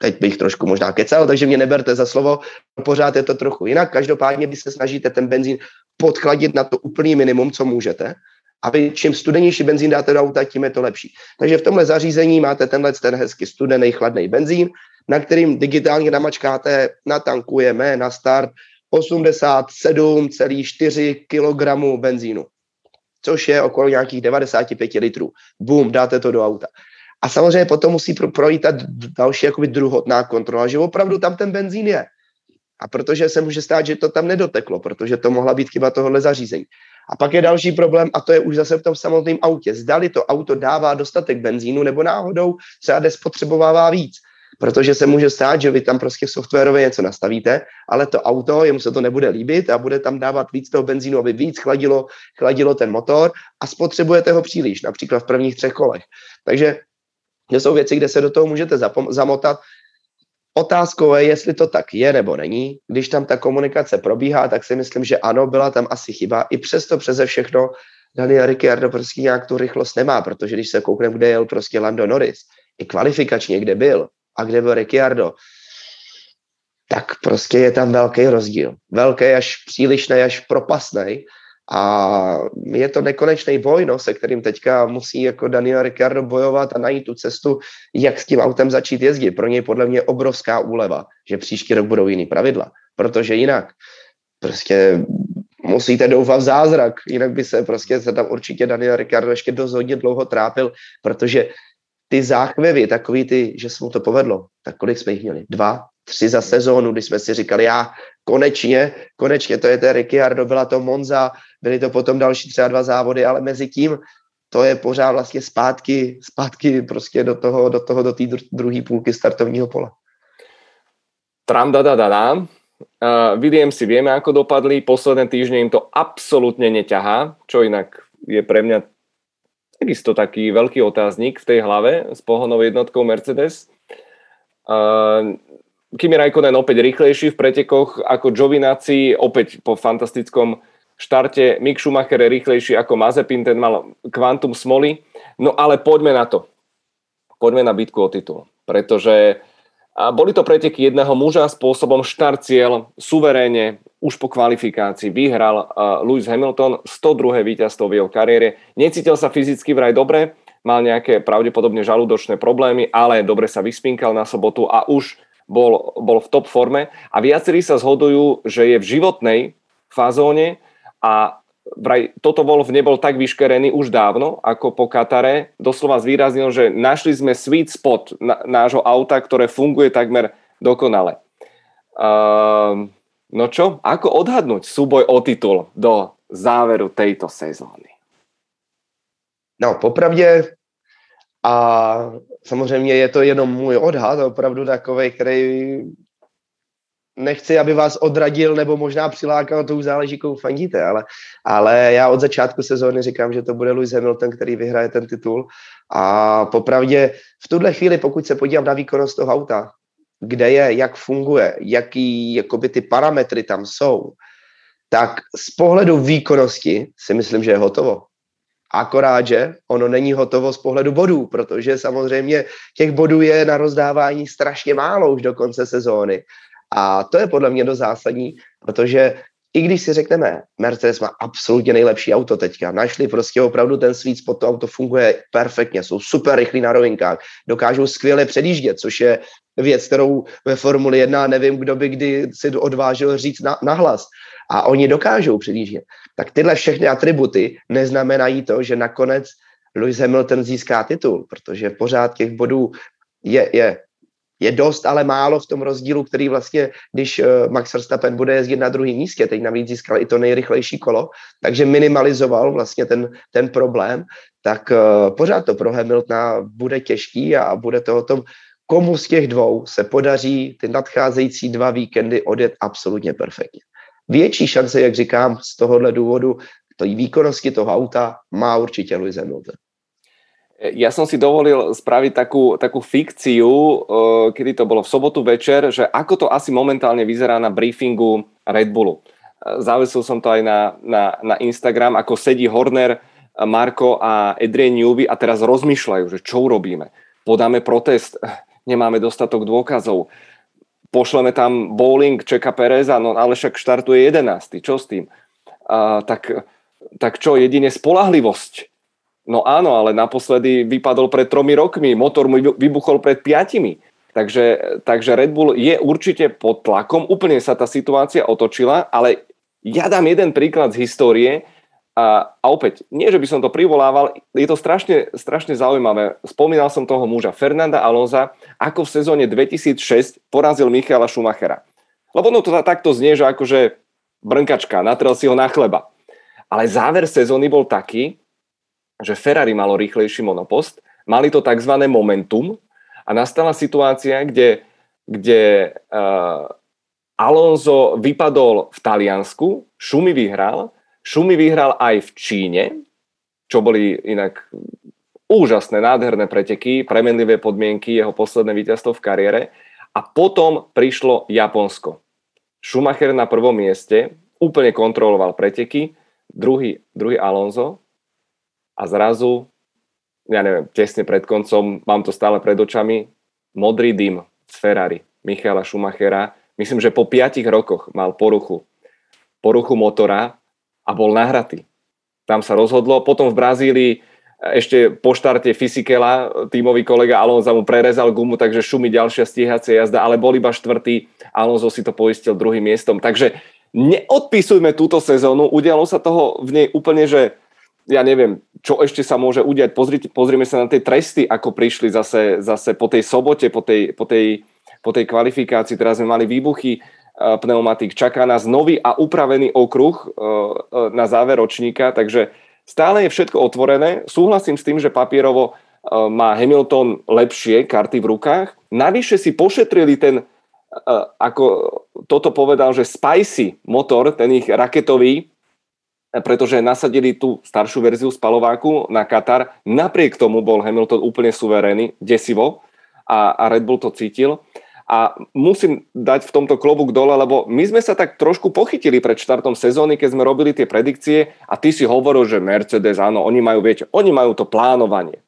Teď bych trošku možná kecal, takže mě neberte za slovo, pořád je to trochu jinak. Každopádně, když se snažíte ten benzín podchladit na to úplný minimum, co můžete, a vy čím studenější benzín dáte do auta, tím je to lepší. Takže v tomhle zařízení máte tenhle ten hezky studený, chladný benzín, na kterým digitálně namačkáte, natankujeme na start, 87,4 kg benzínu, což je okolo nějakých 95 litrů. Bum, dáte to do auta. A samozřejmě potom musí projít ta další jakoby druhotná kontrola, že opravdu tam ten benzín je. A protože se může stát, že to tam nedoteklo, protože to mohla být chyba tohohle zařízení. A pak je další problém, a to je už zase v tom samotném autě. Zdali to auto dává dostatek benzínu, nebo náhodou třeba nespotřebovává víc protože se může stát, že vy tam prostě softwarově něco nastavíte, ale to auto, jemu se to nebude líbit a bude tam dávat víc toho benzínu, aby víc chladilo, chladilo ten motor a spotřebujete ho příliš, například v prvních třech kolech. Takže to jsou věci, kde se do toho můžete zapom- zamotat. Otázkou je, jestli to tak je nebo není. Když tam ta komunikace probíhá, tak si myslím, že ano, byla tam asi chyba. I přesto přeze všechno Daniel Ricciardo prostě nějak tu rychlost nemá, protože když se koukneme, kde jel prostě Lando Norris, i kvalifikačně, kde byl, a kde byl Ricciardo, tak prostě je tam velký rozdíl. Velký až přílišný, až propasný. A je to nekonečný boj, no, se kterým teďka musí jako Daniel Ricciardo bojovat a najít tu cestu, jak s tím autem začít jezdit. Pro něj podle mě obrovská úleva, že příští rok budou jiný pravidla, protože jinak prostě musíte doufat v zázrak, jinak by se prostě se tam určitě Daniel Ricciardo ještě dost hodně dlouho trápil, protože ty záchvěvy, takový ty, že se mu to povedlo, tak kolik jsme jich měli? Dva, tři za sezónu, kdy jsme si říkali, já konečně, konečně, to je ten Ricciardo, byla to Monza, byly to potom další třeba dva závody, ale mezi tím to je pořád vlastně zpátky, zpátky prostě do toho, do toho, do té druhé půlky startovního pola. Tram da da da da. Uh, Williamsi vieme, ako dopadli. Posledné týždne im to absolútne neťahá, čo inak je pre mňa takisto taký veľký otáznik v tej hlave s pohonou jednotkou Mercedes. Uh, Kimi Raikkonen opäť rýchlejší v pretekoch ako Giovinazzi, opäť po fantastickom štarte. Mick Schumacher je rýchlejší ako Mazepin, ten mal kvantum smoly. No ale poďme na to. Poďme na bitku o titul. Pretože boli to preteky jedného muža spôsobom štart cieľ, suverénne, už po kvalifikácii vyhral Lewis Hamilton 102. víťazstvo v jeho kariére. Necítil sa fyzicky vraj dobre, mal nejaké pravdepodobne žalúdočné problémy, ale dobre sa vyspinkal na sobotu a už bol, bol v top forme. A viacerí sa zhodujú, že je v životnej fazóne a vraj toto bol nebol tak vyškerený už dávno, ako po Katare. Doslova zvýraznil, že našli sme sweet spot na, nášho auta, ktoré funguje takmer dokonale. Uh, No čo, ako odhadnúť súboj o titul do záveru tejto sezóny? No, popravdě a samozřejmě je to jenom můj odhad, opravdu takový, který nechci, aby vás odradil nebo možná přilákal, to už záleží, koho fandíte, ale, ale já od začátku sezóny říkám, že to bude Lewis Hamilton, který vyhraje ten titul a popravdě v tuhle chvíli, pokud se podívám na výkonnost toho auta, kde je, jak funguje, jaký jakoby ty parametry tam jsou, tak z pohledu výkonnosti si myslím, že je hotovo. Akorát, že ono není hotovo z pohledu bodů, protože samozřejmě těch bodů je na rozdávání strašně málo už do konce sezóny. A to je podle mě do zásadní, protože i když si řekneme, Mercedes má absolutně nejlepší auto teďka, našli prostě opravdu ten sweet spot, to auto funguje perfektně, jsou super rychlí na rovinkách, dokážou skvěle předjíždět, což je věc, kterou ve Formuli 1 nevím, kdo by kdy si odvážil říct na, nahlas. A oni dokážou předjíždět. Tak tyhle všechny atributy neznamenají to, že nakonec Lewis Hamilton získá titul, protože pořád těch bodů je, je je dost, ale málo v tom rozdílu, který vlastně, když uh, Max Verstappen bude jezdit na druhém místě, teď navíc získal i to nejrychlejší kolo, takže minimalizoval vlastně ten, ten problém, tak uh, pořád to pro Hamiltona bude těžký a bude to o tom, komu z těch dvou se podaří ty nadcházející dva víkendy odjet absolutně perfektně. Větší šance, jak říkám, z tohohle důvodu, to výkonnosti toho auta má určitě Lewis Hamilton. Ja som si dovolil spraviť takú, takú fikciu, uh, kedy to bolo v sobotu večer, že ako to asi momentálne vyzerá na briefingu Red Bullu. Uh, Zavesil som to aj na, na, na Instagram, ako sedí Horner, Marko a Adrian Newby a teraz rozmýšľajú, že čo urobíme. Podáme protest, nemáme dostatok dôkazov, pošleme tam bowling Čeka Pereza, no ale však štartuje 11. Čo s tým? Uh, tak, tak čo, jedine spolahlivosť No áno, ale naposledy vypadol pred tromi rokmi, motor mu vybuchol pred piatimi. Takže, takže Red Bull je určite pod tlakom, úplne sa tá situácia otočila, ale ja dám jeden príklad z histórie a, a opäť, nie že by som to privolával, je to strašne, strašne zaujímavé. Spomínal som toho muža Fernanda Alonza, ako v sezóne 2006 porazil Michala Schumachera. Lebo no to takto znie, že akože brnkačka, natrel si ho na chleba. Ale záver sezóny bol taký, že Ferrari malo rýchlejší monopost, mali to tzv. momentum a nastala situácia, kde, kde uh, Alonso vypadol v Taliansku, Šumi vyhral, Šumi vyhral aj v Číne, čo boli inak úžasné, nádherné preteky, premenlivé podmienky, jeho posledné víťazstvo v kariére. A potom prišlo Japonsko. Schumacher na prvom mieste, úplne kontroloval preteky, druhý, druhý Alonso, a zrazu, ja neviem, tesne pred koncom, mám to stále pred očami, modrý dym z Ferrari, Michala Schumachera, myslím, že po piatich rokoch mal poruchu, poruchu motora a bol nahratý. Tam sa rozhodlo, potom v Brazílii ešte po štarte Fisikela, tímový kolega Alonso mu prerezal gumu, takže šumi ďalšia stíhacia jazda, ale bol iba štvrtý, Alonso si to poistil druhým miestom. Takže neodpisujme túto sezónu, udialo sa toho v nej úplne, že ja neviem, čo ešte sa môže udiať. Pozrite, pozrime sa na tie tresty, ako prišli zase, zase po tej sobote, po tej, po, tej, po tej kvalifikácii. Teraz sme mali výbuchy uh, pneumatik. Čaká nás nový a upravený okruh uh, uh, na záver ročníka, takže stále je všetko otvorené. Súhlasím s tým, že papierovo má Hamilton lepšie karty v rukách. Navyše si pošetrili ten, ako toto povedal, že spicy motor, ten ich raketový, pretože nasadili tú staršiu verziu spalováku na Katar. Napriek tomu bol Hamilton úplne suverénny, desivo a, a Red Bull to cítil. A musím dať v tomto klobúk dole, lebo my sme sa tak trošku pochytili pred štartom sezóny, keď sme robili tie predikcie a ty si hovoril, že Mercedes, áno, oni majú, viete, oni majú to plánovanie.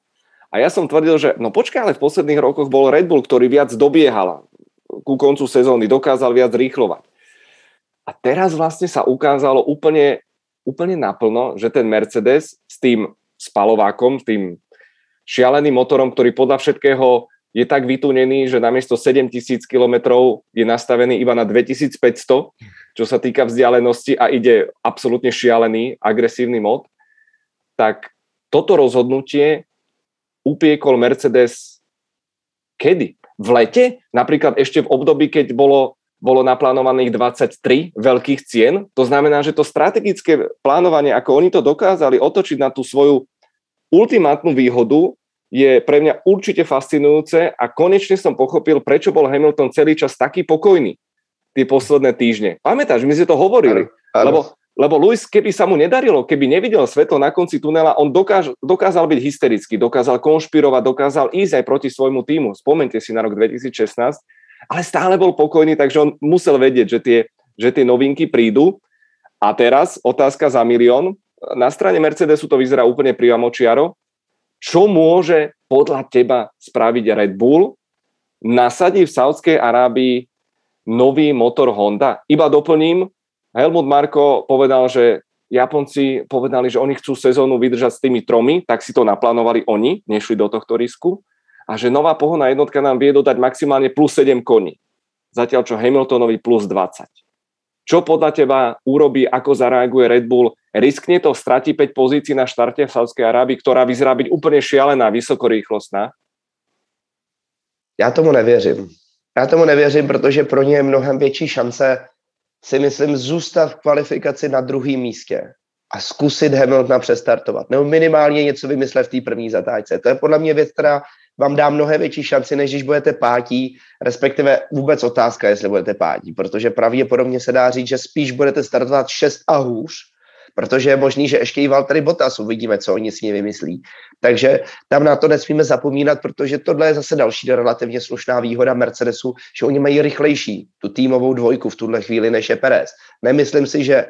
A ja som tvrdil, že no počkaj, ale v posledných rokoch bol Red Bull, ktorý viac dobiehal ku koncu sezóny, dokázal viac rýchlovať. A teraz vlastne sa ukázalo úplne úplne naplno, že ten Mercedes s tým spalovákom, tým šialeným motorom, ktorý podľa všetkého je tak vytunený, že namiesto 7000 km je nastavený iba na 2500, čo sa týka vzdialenosti a ide absolútne šialený, agresívny mod, tak toto rozhodnutie upiekol Mercedes kedy? V lete? Napríklad ešte v období, keď bolo bolo naplánovaných 23 veľkých cien. To znamená, že to strategické plánovanie, ako oni to dokázali otočiť na tú svoju ultimátnu výhodu, je pre mňa určite fascinujúce a konečne som pochopil, prečo bol Hamilton celý čas taký pokojný tie posledné týždne. Pamätáš, my sme to hovorili, ano, ano. lebo, lebo Luis, keby sa mu nedarilo, keby nevidel svetlo na konci tunela, on dokáž, dokázal byť hysterický, dokázal konšpirovať, dokázal ísť aj proti svojmu týmu. Spomente si na rok 2016, ale stále bol pokojný, takže on musel vedieť, že tie, že tie novinky prídu A teraz otázka za milión. Na strane Mercedesu to vyzerá úplne priamočiaro. Čo môže podľa teba spraviť Red Bull? Nasadí v Saudskej Arábii nový motor Honda? Iba doplním, Helmut Marko povedal, že Japonci povedali, že oni chcú sezónu vydržať s tými tromi, tak si to naplánovali oni, nešli do tohto risku a že nová pohonná jednotka nám vie dodať maximálne plus 7 koní. Zatiaľ čo Hamiltonovi plus 20. Čo podľa teba urobí, ako zareaguje Red Bull? Riskne to, stratí 5 pozícií na štarte v Saudskej Arábii, ktorá vyzerá byť úplne šialená, vysokorýchlostná? Já tomu nevěřím. Já tomu nevěřím, protože pro ně je mnohem větší šance si myslím zůstat v kvalifikaci na druhém místě a zkusit Hamiltona přestartovat. Nebo minimálně něco vymyslet v té první zatáčce. To je podle mě věc, která vám dá mnohem větší šanci, než když budete pátí, respektive vůbec otázka, jestli budete pátí, protože pravděpodobně se dá říct, že spíš budete startovat 6 a hůř, protože je možný, že ještě i Valtteri Bottas uvidíme, co oni s ní vymyslí. Takže tam na to nesmíme zapomínat, protože tohle je zase další relativně slušná výhoda Mercedesu, že oni mají rychlejší tu týmovou dvojku v tuhle chvíli než je Perez. Nemyslím si, že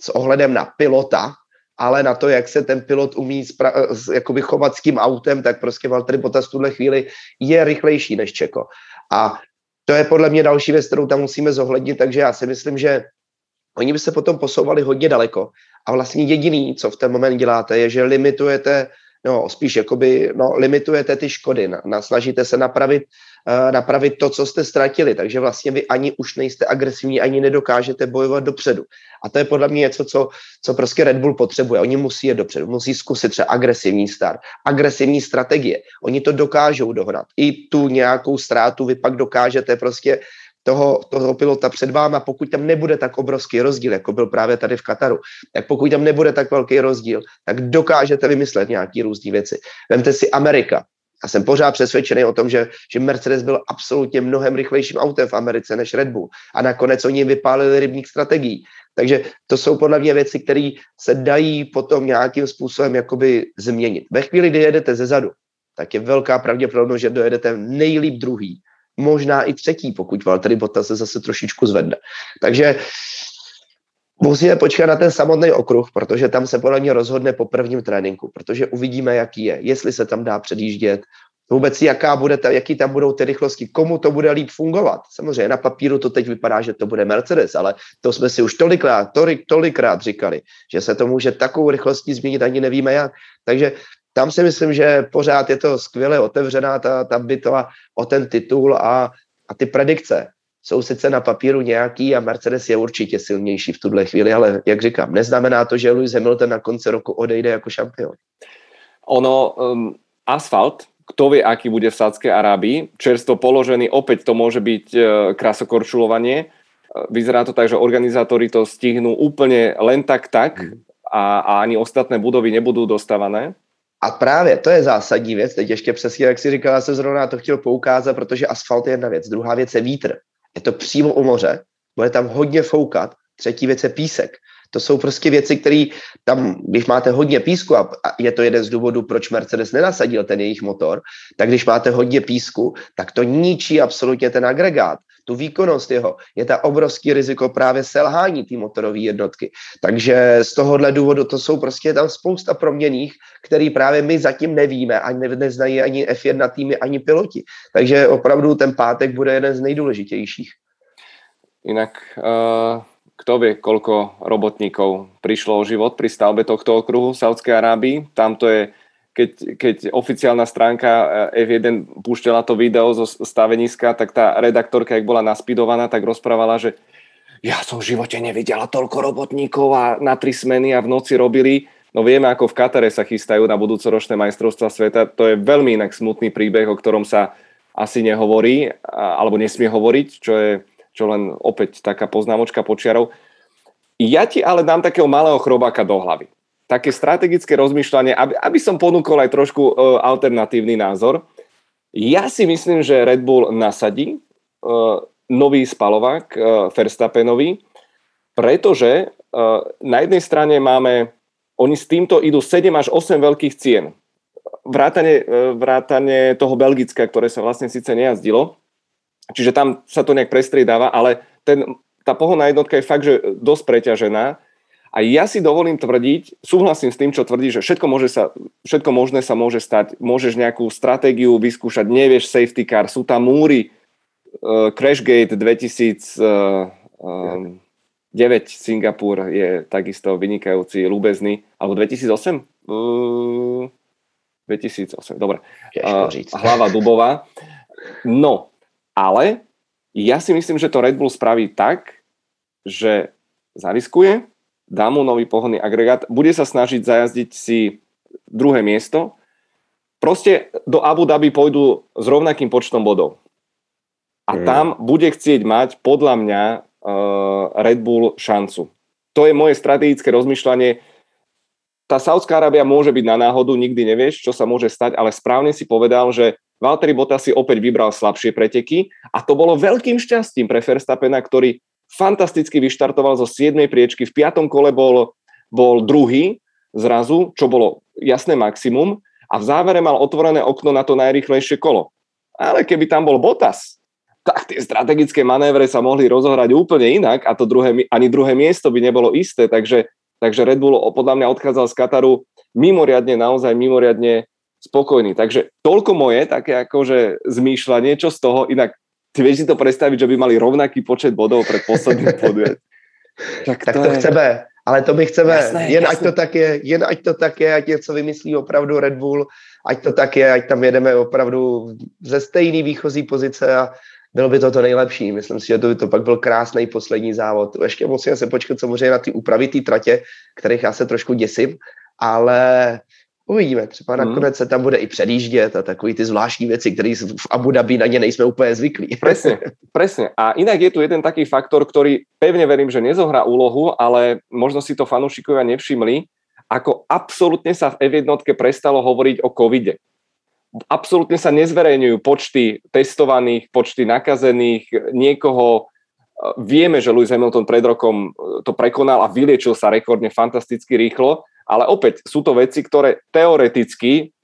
s ohledem na pilota, ale na to, jak se ten pilot umí spra- jakoby chovat s tím autem, tak prostě Valtteri Bottas v tuhle chvíli je rychlejší než Čeko. A to je podle mě další věc, kterou tam musíme zohlednit, takže já si myslím, že oni by se potom posouvali hodně daleko a vlastně jediný, co v ten moment děláte, je, že limitujete, no spíš jakoby, no limitujete ty škody, na, na, snažíte se napravit napravit to, co jste ztratili. Takže vlastně vy ani už nejste agresivní, ani nedokážete bojovat dopředu. A to je podle mě něco, co, co prostě Red Bull potřebuje. Oni musí jít dopředu, musí zkusit třeba agresivní start, agresivní strategie. Oni to dokážou dohnat. I tu nějakou ztrátu vy pak dokážete prostě toho, toho pilota před váma, pokud tam nebude tak obrovský rozdíl, jako byl právě tady v Kataru, tak pokud tam nebude tak velký rozdíl, tak dokážete vymyslet nějaký různé věci. Vemte si Amerika. Já jsem pořád přesvědčený o tom, že, že Mercedes byl absolutně mnohem rychlejším autem v Americe než Red Bull. A nakonec oni vypálili rybník strategií. Takže to jsou podle mě věci, které se dají potom nějakým způsobem jakoby změnit. Ve chvíli, kdy jedete ze zadu, tak je velká pravděpodobnost, že dojedete nejlíp druhý možná i třetí, pokud Valtteri Bottas se zase trošičku zvedne. Takže musíme počkat na ten samotný okruh, protože tam se podle mě rozhodne po prvním tréninku, protože uvidíme, jaký je, jestli se tam dá předjíždět, vůbec jaká bude ta, jaký tam budou ty rychlosti, komu to bude líp fungovat. Samozřejmě na papíru to teď vypadá, že to bude Mercedes, ale to jsme si už tolikrát, tolik, tolikrát říkali, že se to může takovou rychlostí změnit, ani nevíme jak. Takže tam si myslím, že pořád je to skvěle otevřená ta, ta bitva o ten titul a, a ty predikce jsou sice na papíru nějaký a Mercedes je určitě silnější v tuhle chvíli, ale jak říkám, neznamená to, že Lewis Hamilton na konci roku odejde jako šampion. Ono, um, asfalt, kto vie, aký bude v Sádskej Arábii, čerstvo položený, opäť to môže byť uh, krasokorčulovanie. Vyzerá to tak, že organizátori to stihnú úplne len tak tak mhm. a, a ani ostatné budovy nebudú dostávané. A právě to je zásadní věc, teď ještě přesně, jak si říkala, se zrovna to chtěl poukázat, protože asfalt je jedna věc, druhá věc je vítr. Je to přímo u moře, bude tam hodně foukat, třetí věc je písek. To jsou prostě věci, které tam, když máte hodně písku, a je to jeden z důvodů, proč Mercedes nenasadil ten jejich motor, tak když máte hodně písku, tak to ničí absolutně ten agregát tu výkonnost jeho, je ta obrovský riziko právě selhání té motorové jednotky. Takže z tohohle důvodu to jsou prostě tam spousta proměných, který právě my zatím nevíme, ani neznají ani F1 týmy, ani piloti. Takže opravdu ten pátek bude jeden z nejdůležitějších. Jinak uh, kto vie, koľko robotníkov prišlo o život pri stavbe tohto okruhu v Saudskej Arábii. Tam to je keď, keď oficiálna stránka eh, F1 púšťala to video zo staveniska, tak tá redaktorka, jak bola naspidovaná, tak rozprávala, že ja som v živote nevidela toľko robotníkov a na tri smeny a v noci robili. No vieme, ako v Katare sa chystajú na budúcoročné majstrovstva sveta. To je veľmi inak smutný príbeh, o ktorom sa asi nehovorí, alebo nesmie hovoriť, čo je čo len opäť taká poznámočka počiarov. Ja ti ale dám takého malého chrobáka do hlavy také strategické rozmýšľanie, aby, aby som ponúkol aj trošku uh, alternatívny názor. Ja si myslím, že Red Bull nasadí uh, nový spalovák uh, Verstappenovi, pretože uh, na jednej strane máme, oni s týmto idú 7 až 8 veľkých cien. Vrátane, uh, vrátane toho Belgicka, ktoré sa vlastne síce nejazdilo, čiže tam sa to nejak prestriedáva, ale ten, tá tá pohodná jednotka je fakt, že dosť preťažená. A ja si dovolím tvrdiť, súhlasím s tým, čo tvrdí, že všetko, môže sa, všetko možné sa môže stať. Môžeš nejakú stratégiu vyskúšať, nevieš safety car, sú tam múry, uh, Crashgate 2009 uh, Singapur je takisto vynikajúci, ľubezný, alebo 2008? Uh, 2008, dobre. Uh, hlava Dubová. No, ale ja si myslím, že to Red Bull spraví tak, že zariskuje, dá mu nový pohodný agregát, bude sa snažiť zajazdiť si druhé miesto. Proste do Abu Dhabi pôjdu s rovnakým počtom bodov. A mm. tam bude chcieť mať podľa mňa uh, Red Bull šancu. To je moje strategické rozmýšľanie tá Saudská Arábia môže byť na náhodu, nikdy nevieš, čo sa môže stať, ale správne si povedal, že Valtteri Bottas si opäť vybral slabšie preteky a to bolo veľkým šťastím pre Verstappena, ktorý fantasticky vyštartoval zo 7. priečky, v 5. kole bol, bol druhý zrazu, čo bolo jasné maximum a v závere mal otvorené okno na to najrychlejšie kolo. Ale keby tam bol Bottas, tak tie strategické manévre sa mohli rozohrať úplne inak a to druhé, ani druhé miesto by nebolo isté, takže Takže Red Bull podľa mňa odchádzal z Kataru mimoriadne, naozaj mimoriadne spokojný. Takže toľko moje také akože zmýšľanie, čo z toho, inak ty vieš si to predstaviť, že by mali rovnaký počet bodov pred posledným podujat. Tak, tak to, to je... chceme, ale to my chceme. Jasné, jen, jasné. Ať to tak je, jen ať to tak je, ať něco vymyslí opravdu Red Bull, ať to tak je, ať tam jedeme opravdu ze stejný výchozí pozice a bylo by to to nejlepší. Myslím si, že to by to pak byl krásný poslední závod. Ještě musíme se počkat samozřejmě na ty úpravy té tratě, kterých já se trošku děsím, ale uvidíme. Třeba hmm. nakonec se tam bude i předjíždět a takový ty zvláštní věci, které v Abu Dhabi na ně nejsme úplně zvyklí. Presne, presne. A inak je tu jeden taký faktor, ktorý pevne verím, že nezohrá úlohu, ale možno si to fanúšikovia nevšimli, ako absolútne sa v F1 prestalo hovoriť o covide absolútne sa nezverejňujú počty testovaných, počty nakazených, niekoho e, Vieme, že Lewis Hamilton pred rokom e, to prekonal a vyliečil sa rekordne fantasticky rýchlo, ale opäť sú to veci, ktoré teoreticky,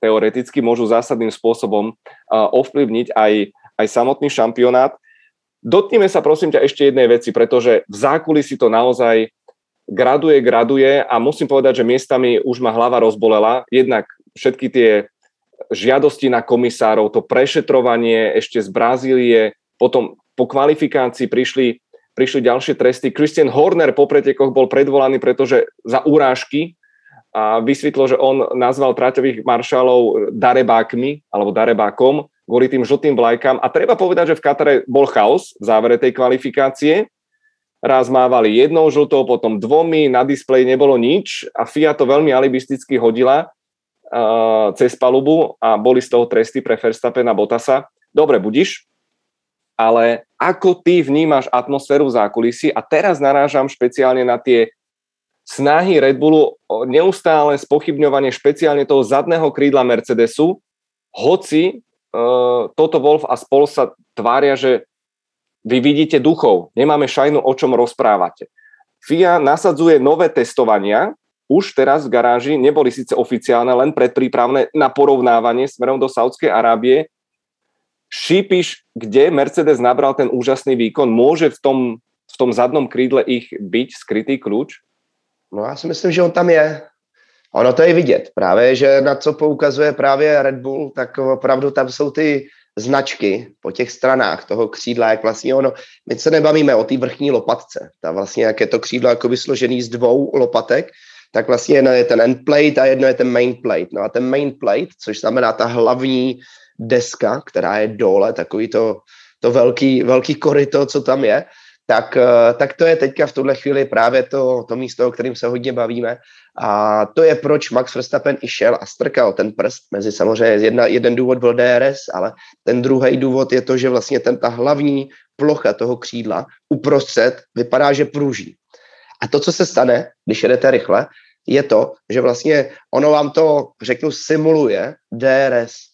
teoreticky môžu zásadným spôsobom e, ovplyvniť aj, aj samotný šampionát. Dotknime sa prosím ťa ešte jednej veci, pretože v zákulisí to naozaj graduje, graduje a musím povedať, že miestami už ma hlava rozbolela. Jednak všetky tie žiadosti na komisárov, to prešetrovanie ešte z Brazílie, potom po kvalifikácii prišli, prišli ďalšie tresty. Christian Horner po pretekoch bol predvolaný, pretože za urážky a vysvetlo, že on nazval tráťových maršálov darebákmi alebo darebákom kvôli tým žltým vlajkám. A treba povedať, že v Katare bol chaos v závere tej kvalifikácie. Raz mávali jednou žltou, potom dvomi, na displeji nebolo nič a FIA to veľmi alibisticky hodila cez palubu a boli z toho tresty pre Verstappen a Bottasa. Dobre, budíš, ale ako ty vnímaš atmosféru v zákulisí a teraz narážam špeciálne na tie snahy Red Bullu o neustále spochybňovanie špeciálne toho zadného krídla Mercedesu, hoci uh, Toto Wolf a spol sa tvária, že vy vidíte duchov, nemáme šajnu, o čom rozprávate. FIA nasadzuje nové testovania, už teraz v garáži neboli síce oficiálne, len predprípravné na porovnávanie smerom do Saudskej Arábie. Šípiš, kde Mercedes nabral ten úžasný výkon, môže v tom, v tom zadnom krídle ich byť skrytý kľúč? No já si myslím, že on tam je. Ono to je vidět právě, že na co poukazuje právě Red Bull, tak opravdu tam jsou ty značky po těch stranách toho křídla, jak vlastně ono, my se nebavíme o té vrchní lopatce, ta vlastně, jak je to křídlo jako vysložený z dvou lopatek, tak vlastně jedno je ten end plate a jedno je ten main plate. No a ten main plate, což znamená ta hlavní deska, která je dole, takový to, to velký, velký koryto, co tam je, tak, eh, tak to je teďka v tuhle chvíli právě to, to místo, o kterým se hodně bavíme. A to je, proč Max Verstappen i šel a strkal ten prst mezi samozřejmě jedna, jeden důvod byl DRS, ale ten druhý důvod je to, že vlastně ten, ta hlavní plocha toho křídla uprostřed vypadá, že pruží. A to, co se stane, když jedete rychle, je to, že vlastně ono vám to, řeknu, simuluje DRS.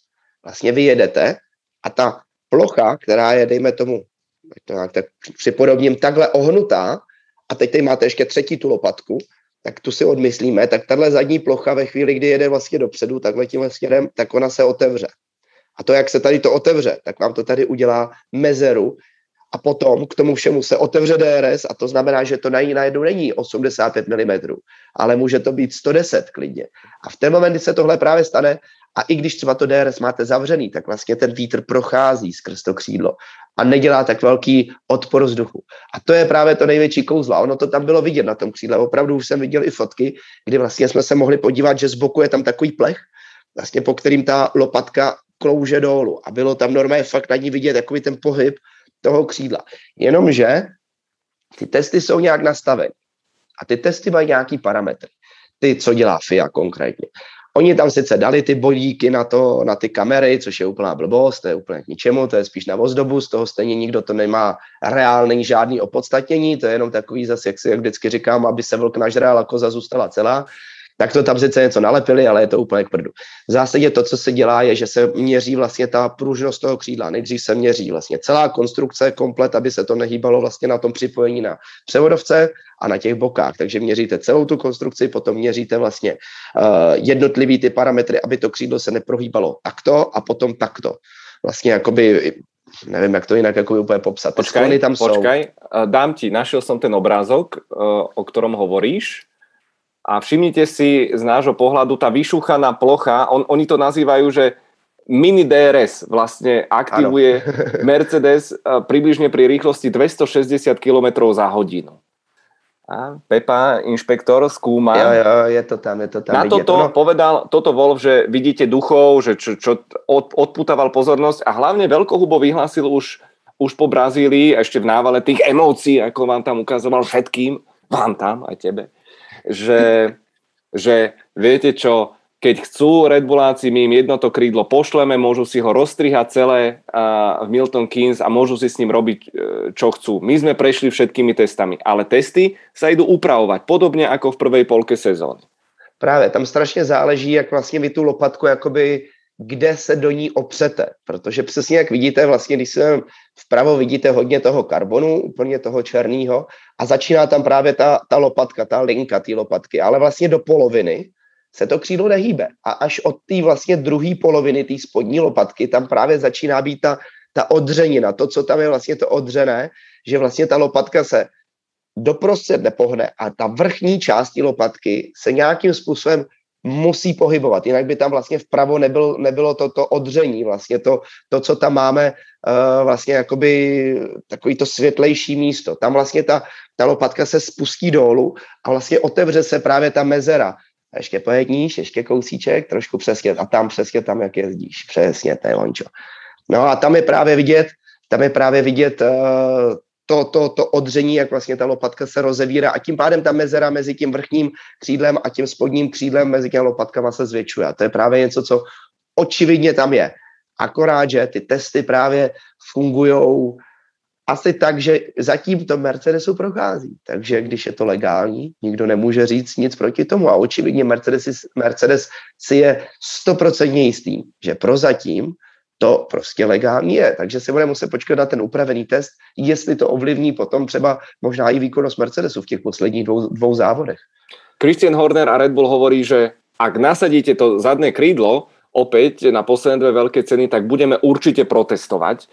Vlastně vy jedete a ta plocha, která je, dejme tomu, to nějak tak připodobním, takhle ohnutá, a teď tady máte ještě třetí tu lopatku, tak tu si odmyslíme, tak tahle zadní plocha ve chvíli, kdy jede vlastně dopředu, takhle tímhle směrem, tak ona se otevře. A to, jak se tady to otevře, tak vám to tady udělá mezeru a potom k tomu všemu se otevře DRS a to znamená, že to najednou není 85 mm, ale může to být 110 klidně. A v ten moment, kdy se tohle právě stane, a i když třeba to DRS máte zavřený, tak vlastně ten vítr prochází skrz to křídlo a nedělá tak velký odpor vzduchu. A to je právě to největší kouzlo. Ono to tam bylo vidět na tom křídle. Opravdu už jsem viděl i fotky, kdy vlastně jsme se mohli podívat, že z boku je tam takový plech, vlastně po kterým ta lopatka klouže dolů. A bylo tam normálně fakt na ní vidět takový ten pohyb toho křídla. Jenomže ty testy jsou nějak nastaveny. A ty testy mají nějaký parametry. Ty, co dělá FIA konkrétně. Oni tam sice dali ty bodíky na, to, na ty kamery, což je úplná blbost, to je úplně k ničemu, to je spíš na ozdobu, z toho stejně nikdo to nemá reálný žádný opodstatnění, to je jenom takový zase, jak si jak vždycky říkám, aby se vlk nažral a koza zůstala celá tak to tam sice něco nalepili, ale je to úplně k prdu. V zásadě to, co se dělá, je, že se měří vlastně ta pružnost toho křídla. Nejdřív se měří vlastně celá konstrukce komplet, aby se to nehýbalo vlastně na tom připojení na převodovce a na těch bokách. Takže měříte celou tu konstrukci, potom měříte vlastně uh, jednotlivý ty parametry, aby to křídlo se neprohýbalo takto a potom takto. Vlastně jakoby nevím, jak to jinak jako úplně popsat. Počkaj, tam počkaj, jsou. dám ti, našel jsem ten obrázok, eh, o ktorom hovoríš a všimnite si z nášho pohľadu, tá vyšúchaná plocha, on, oni to nazývajú, že mini DRS vlastne aktivuje ano. Mercedes približne pri rýchlosti 260 km za hodinu. A Pepa, inšpektor, skúma. Jo, jo, je to tam, je to tam. Na toto no. povedal toto Wolf, že vidíte duchov, že čo, čo od, odputával pozornosť a hlavne veľkohubo vyhlásil už, už po Brazílii, ešte v návale tých emócií, ako vám tam ukazoval všetkým, vám tam, aj tebe, že, že viete čo, keď chcú Red Bulláci, my im jedno to krídlo pošleme, môžu si ho rozstrihať celé a, v Milton Keynes a môžu si s ním robiť, e, čo chcú. My sme prešli všetkými testami, ale testy sa idú upravovať, podobne ako v prvej polke sezóny. Právě, tam strašně záleží, jak vlastně vy tu lopatku jakoby kde se do ní opřete. Protože přesně jak vidíte, vlastně když se vpravo vidíte hodně toho karbonu, úplně toho černého a začíná tam právě ta, ta lopatka, ta linka té lopatky, ale vlastně do poloviny se to křídlo nehýbe. A až od té vlastně druhé poloviny, té spodní lopatky, tam právě začíná být ta, ta odřenina, to, co tam je vlastně to odřené, že vlastně ta lopatka se doprostřed nepohne a ta vrchní část lopatky se nějakým způsobem musí pohybovat, jinak by tam vlastně vpravo nebyl, nebylo to, to odření, vlastně to, to, co tam máme, uh, vlastně jakoby takový to světlejší místo. Tam vlastně ta, ta lopatka se spustí dolů a vlastně otevře se právě ta mezera. Ještě pojedníš, ještě kousíček, trošku přesně, a tam přesně tam, jak jezdíš. Přesně, to je ončo. No a tam je právě vidět, tam je právě vidět uh, to, to, to odření, jak vlastně ta lopatka se rozevírá a tím pádem ta mezera mezi tím vrchním křídlem a tím spodním křídlem mezi těmi lopatkama se zvětšuje. A to je právě něco, co očividně tam je. Akorát, že ty testy právě fungují asi tak, že zatím to Mercedesu prochází. Takže když je to legální, nikdo nemůže říct nic proti tomu. A očividně Mercedes, Mercedes si je stoprocentně jistý, že prozatím to prostě legální je. Takže si bude muset počkat na ten upravený test, jestli to ovlivní potom třeba možná i výkonnost Mercedesu v těch posledních dvou, dvou závodech. Christian Horner a Red Bull hovorí, že ak nasadíte to zadné krídlo opäť na posledné dve veľké ceny, tak budeme určite protestovať.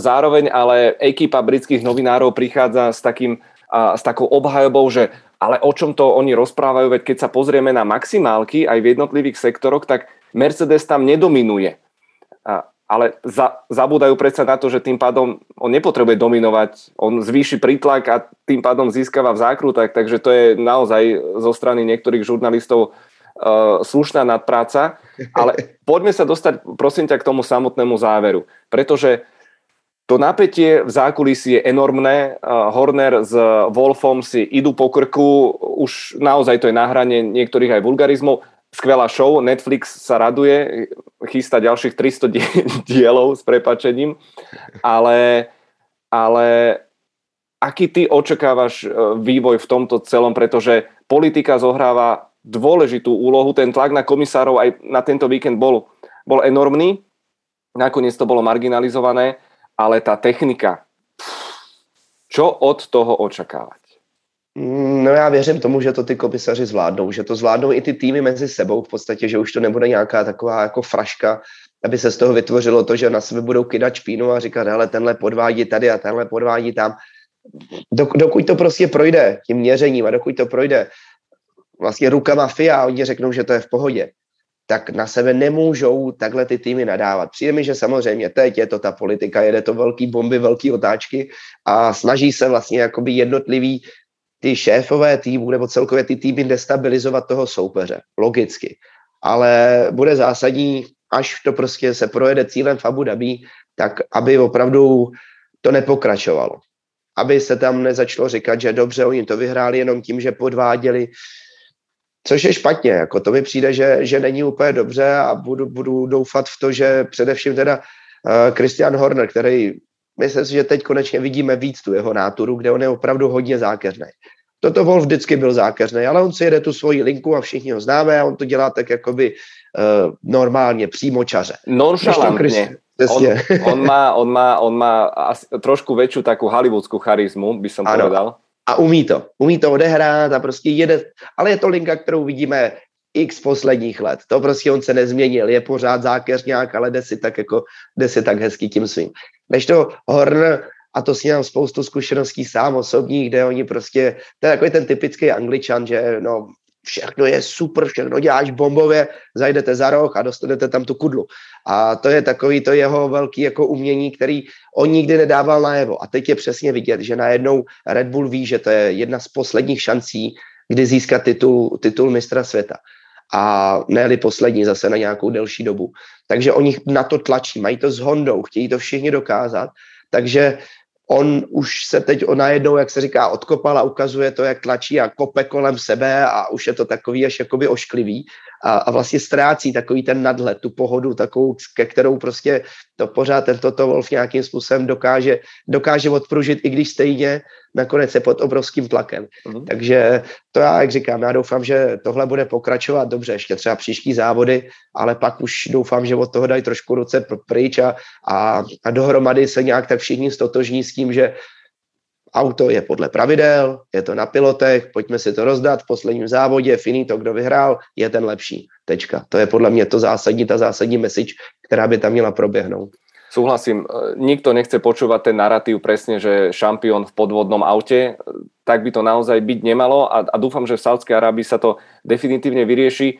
Zároveň ale ekipa britských novinárov prichádza s, takým, s takou obhajobou, že ale o čom to oni rozprávajú, veď keď sa pozrieme na maximálky aj v jednotlivých sektoroch, tak Mercedes tam nedominuje ale za, zabúdajú predsa na to, že tým pádom on nepotrebuje dominovať, on zvýši prítlak a tým pádom získava v zákrutách, takže to je naozaj zo strany niektorých žurnalistov uh, slušná nadpráca. Ale poďme sa dostať, prosím ťa, k tomu samotnému záveru, pretože to napätie v zákulisí je enormné. Uh, Horner s Wolfom si idú po krku, už naozaj to je na hrane niektorých aj vulgarizmov skvelá show, Netflix sa raduje, chystá ďalších 300 dielov s prepačením, ale, ale aký ty očakávaš e, vývoj v tomto celom, pretože politika zohráva dôležitú úlohu, ten tlak na komisárov aj na tento víkend bol, bol enormný, nakoniec to bolo marginalizované, ale tá technika, čo od toho očakávať? No já věřím tomu, že to ty komisaři zvládnou, že to zvládnou i ty týmy mezi sebou v podstatě, že už to nebude nějaká taková jako fraška, aby se z toho vytvořilo to, že na sebe budou kydat špínu a říkat, hele, tenhle podvádí tady a tenhle podvádí tam. Dokud to prostě projde tím měřením a dokud to projde vlastně rukama FIA a oni řeknou, že to je v pohodě, tak na sebe nemůžou takhle ty týmy nadávat. Přijde mi, že samozřejmě teď je to ta politika, jede to velký bomby, velký otáčky a snaží se vlastně jakoby jednotlivý ty šéfové týmu nebo celkově ty týmy destabilizovat toho soupeře, logicky. Ale bude zásadní, až to prostě se projede cílem v Abu Dhabi, tak aby opravdu to nepokračovalo. Aby se tam nezačalo říkat, že dobře, oni to vyhráli jenom tím, že podváděli, což je špatně. Jako to mi přijde, že, že není úplně dobře a budu, budu doufat v to, že především teda uh, Christian Horner, který myslím si, že teď konečně vidíme víc tu jeho náturu, kde on je opravdu hodně zákeřný. Toto Wolf vždycky byl zákeřný, ale on si jede tu svoji linku a všichni ho známe a on to dělá tak jakoby uh, normálně, čaře. Nonšalantně. On, on, má, on, má, on má asi trošku väčšiu takú hollywoodskú charizmu, by som ano. povedal. A umí to. Umí to odehrát a prostě jede. Ale je to linka, kterou vidíme x posledních let. To prostě on se nezměnil. Je pořád zákeřňák, ale jde si tak, jako, jde si tak hezky tím svým. Než to Horner, a to si mám spoustu zkušeností sám osobních, kde oni prostě, to je takový ten typický angličan, že no, všechno je super, všechno děláš bombově, zajdete za roh a dostanete tam tu kudlu. A to je takový to jeho velký jako umění, který on nikdy nedával najevo. A teď je přesně vidět, že najednou Red Bull ví, že to je jedna z posledních šancí, kdy získat titul, titul mistra světa. A ne poslední zase na nějakou delší dobu. Takže oni na to tlačí, mají to s Hondou, chtějí to všichni dokázat. Takže on už se teď o najednou, jak se říká, odkopal a ukazuje to, jak tlačí a kope kolem sebe a už je to takový až jakoby ošklivý a, a vlastně ztrácí takový ten nadhled, tu pohodu, takovou, ke kterou prostě to pořád tento Wolf nějakým způsobem dokáže, dokáže odpružit, i když stejně nakonec je pod obrovským tlakem. Mm. Takže to já, jak říkám, já doufám, že tohle bude pokračovat dobře, ještě třeba příští závody, ale pak už doufám, že od toho dají trošku ruce pryč a, a, a dohromady se nějak tak všichni stotožní s tím, že auto je podle pravidel, je to na pilotech, pojďme si to rozdat v posledním závodě, finito, kdo vyhrál, je ten lepší. Tečka. To je podle mě to zásadní, ta zásadní message, která by tam měla proběhnout. Súhlasím, e, nikto nechce počúvať ten narratív presne, že šampión v podvodnom aute, tak by to naozaj byť nemalo a, a dúfam, že v Saudskej Arábii sa to definitívne vyrieši. E,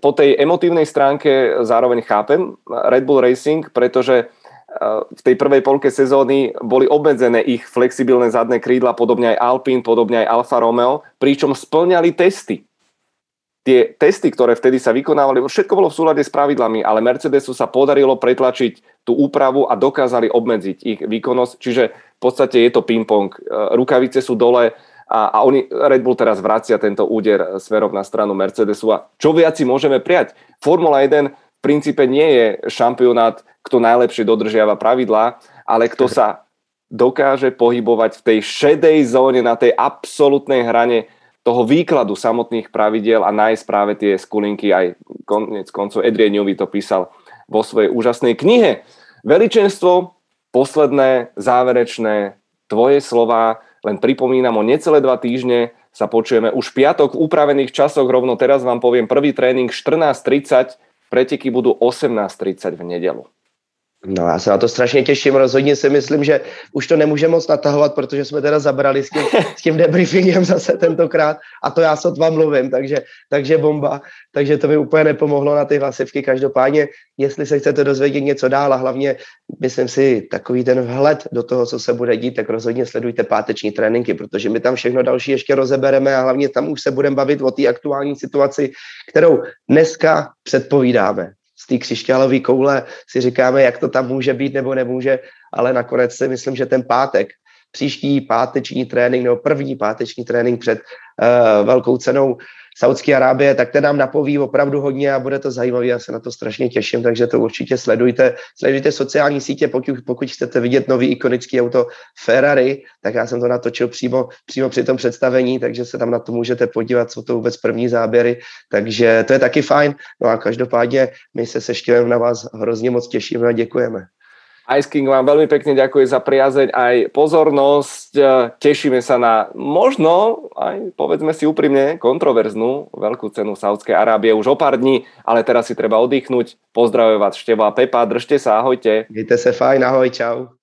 po tej emotívnej stránke zároveň chápem Red Bull Racing, pretože v tej prvej polke sezóny boli obmedzené ich flexibilné zadné krídla, podobne aj Alpine, podobne aj Alfa Romeo, pričom splňali testy. Tie testy, ktoré vtedy sa vykonávali, všetko bolo v súlade s pravidlami, ale Mercedesu sa podarilo pretlačiť tú úpravu a dokázali obmedziť ich výkonnosť, čiže v podstate je to ping-pong. E, rukavice sú dole a, a oni, Red Bull teraz vracia tento úder smerom na stranu Mercedesu a čo viac si môžeme prijať? Formula 1 v princípe nie je šampionát, kto najlepšie dodržiava pravidlá, ale kto sa dokáže pohybovať v tej šedej zóne na tej absolútnej hrane toho výkladu samotných pravidiel a nájsť práve tie skulinky. Aj konec koncov Adrian Newey to písal vo svojej úžasnej knihe. Veličenstvo, posledné, záverečné, tvoje slova, len pripomínam o necelé dva týždne sa počujeme už piatok v upravených časoch, rovno teraz vám poviem prvý tréning 14.30 Preteky budú 18.30 v nedelu. No já se na to strašně těším, rozhodně si myslím, že už to nemůže moc natahovat, protože jsme teda zabrali s tím, s tím debriefingem zase tentokrát. A to já sotva mluvím, takže, takže bomba, takže to mi úplně nepomohlo na ty hlasivky. Každopádně, jestli se chcete dozvědět něco dál a hlavně, myslím si, takový ten vhled do toho, co se bude dít, tak rozhodně sledujte páteční tréninky, protože my tam všechno další ještě rozebereme a hlavně tam už se budeme bavit o té aktuální situaci, kterou dneska předpovídáme z té křišťálové koule si říkáme, jak to tam může být nebo nemůže, ale nakonec si myslím, že ten pátek, příští páteční trénink nebo první páteční trénink před uh, velkou cenou Saudské Arábie, tak ten nám napoví opravdu hodně a bude to zajímavé, já se na to strašně těším, takže to určitě sledujte. Sledujte sociální sítě, pokud, pokud chcete vidět nový ikonický auto Ferrari, tak já jsem to natočil přímo, přímo při tom představení, takže se tam na to můžete podívat, co to vůbec první záběry, takže to je taky fajn. No a každopádně my se se na vás hrozně moc těšíme a děkujeme. Ice King vám veľmi pekne ďakuje za priazeň aj pozornosť. Tešíme sa na možno, aj povedzme si úprimne, kontroverznú veľkú cenu Saudskej Arábie už o pár dní, ale teraz si treba oddychnúť. Pozdravujem vás Števo a Pepa, držte sa, ahojte. Mějte se fajn, ahoj, čau.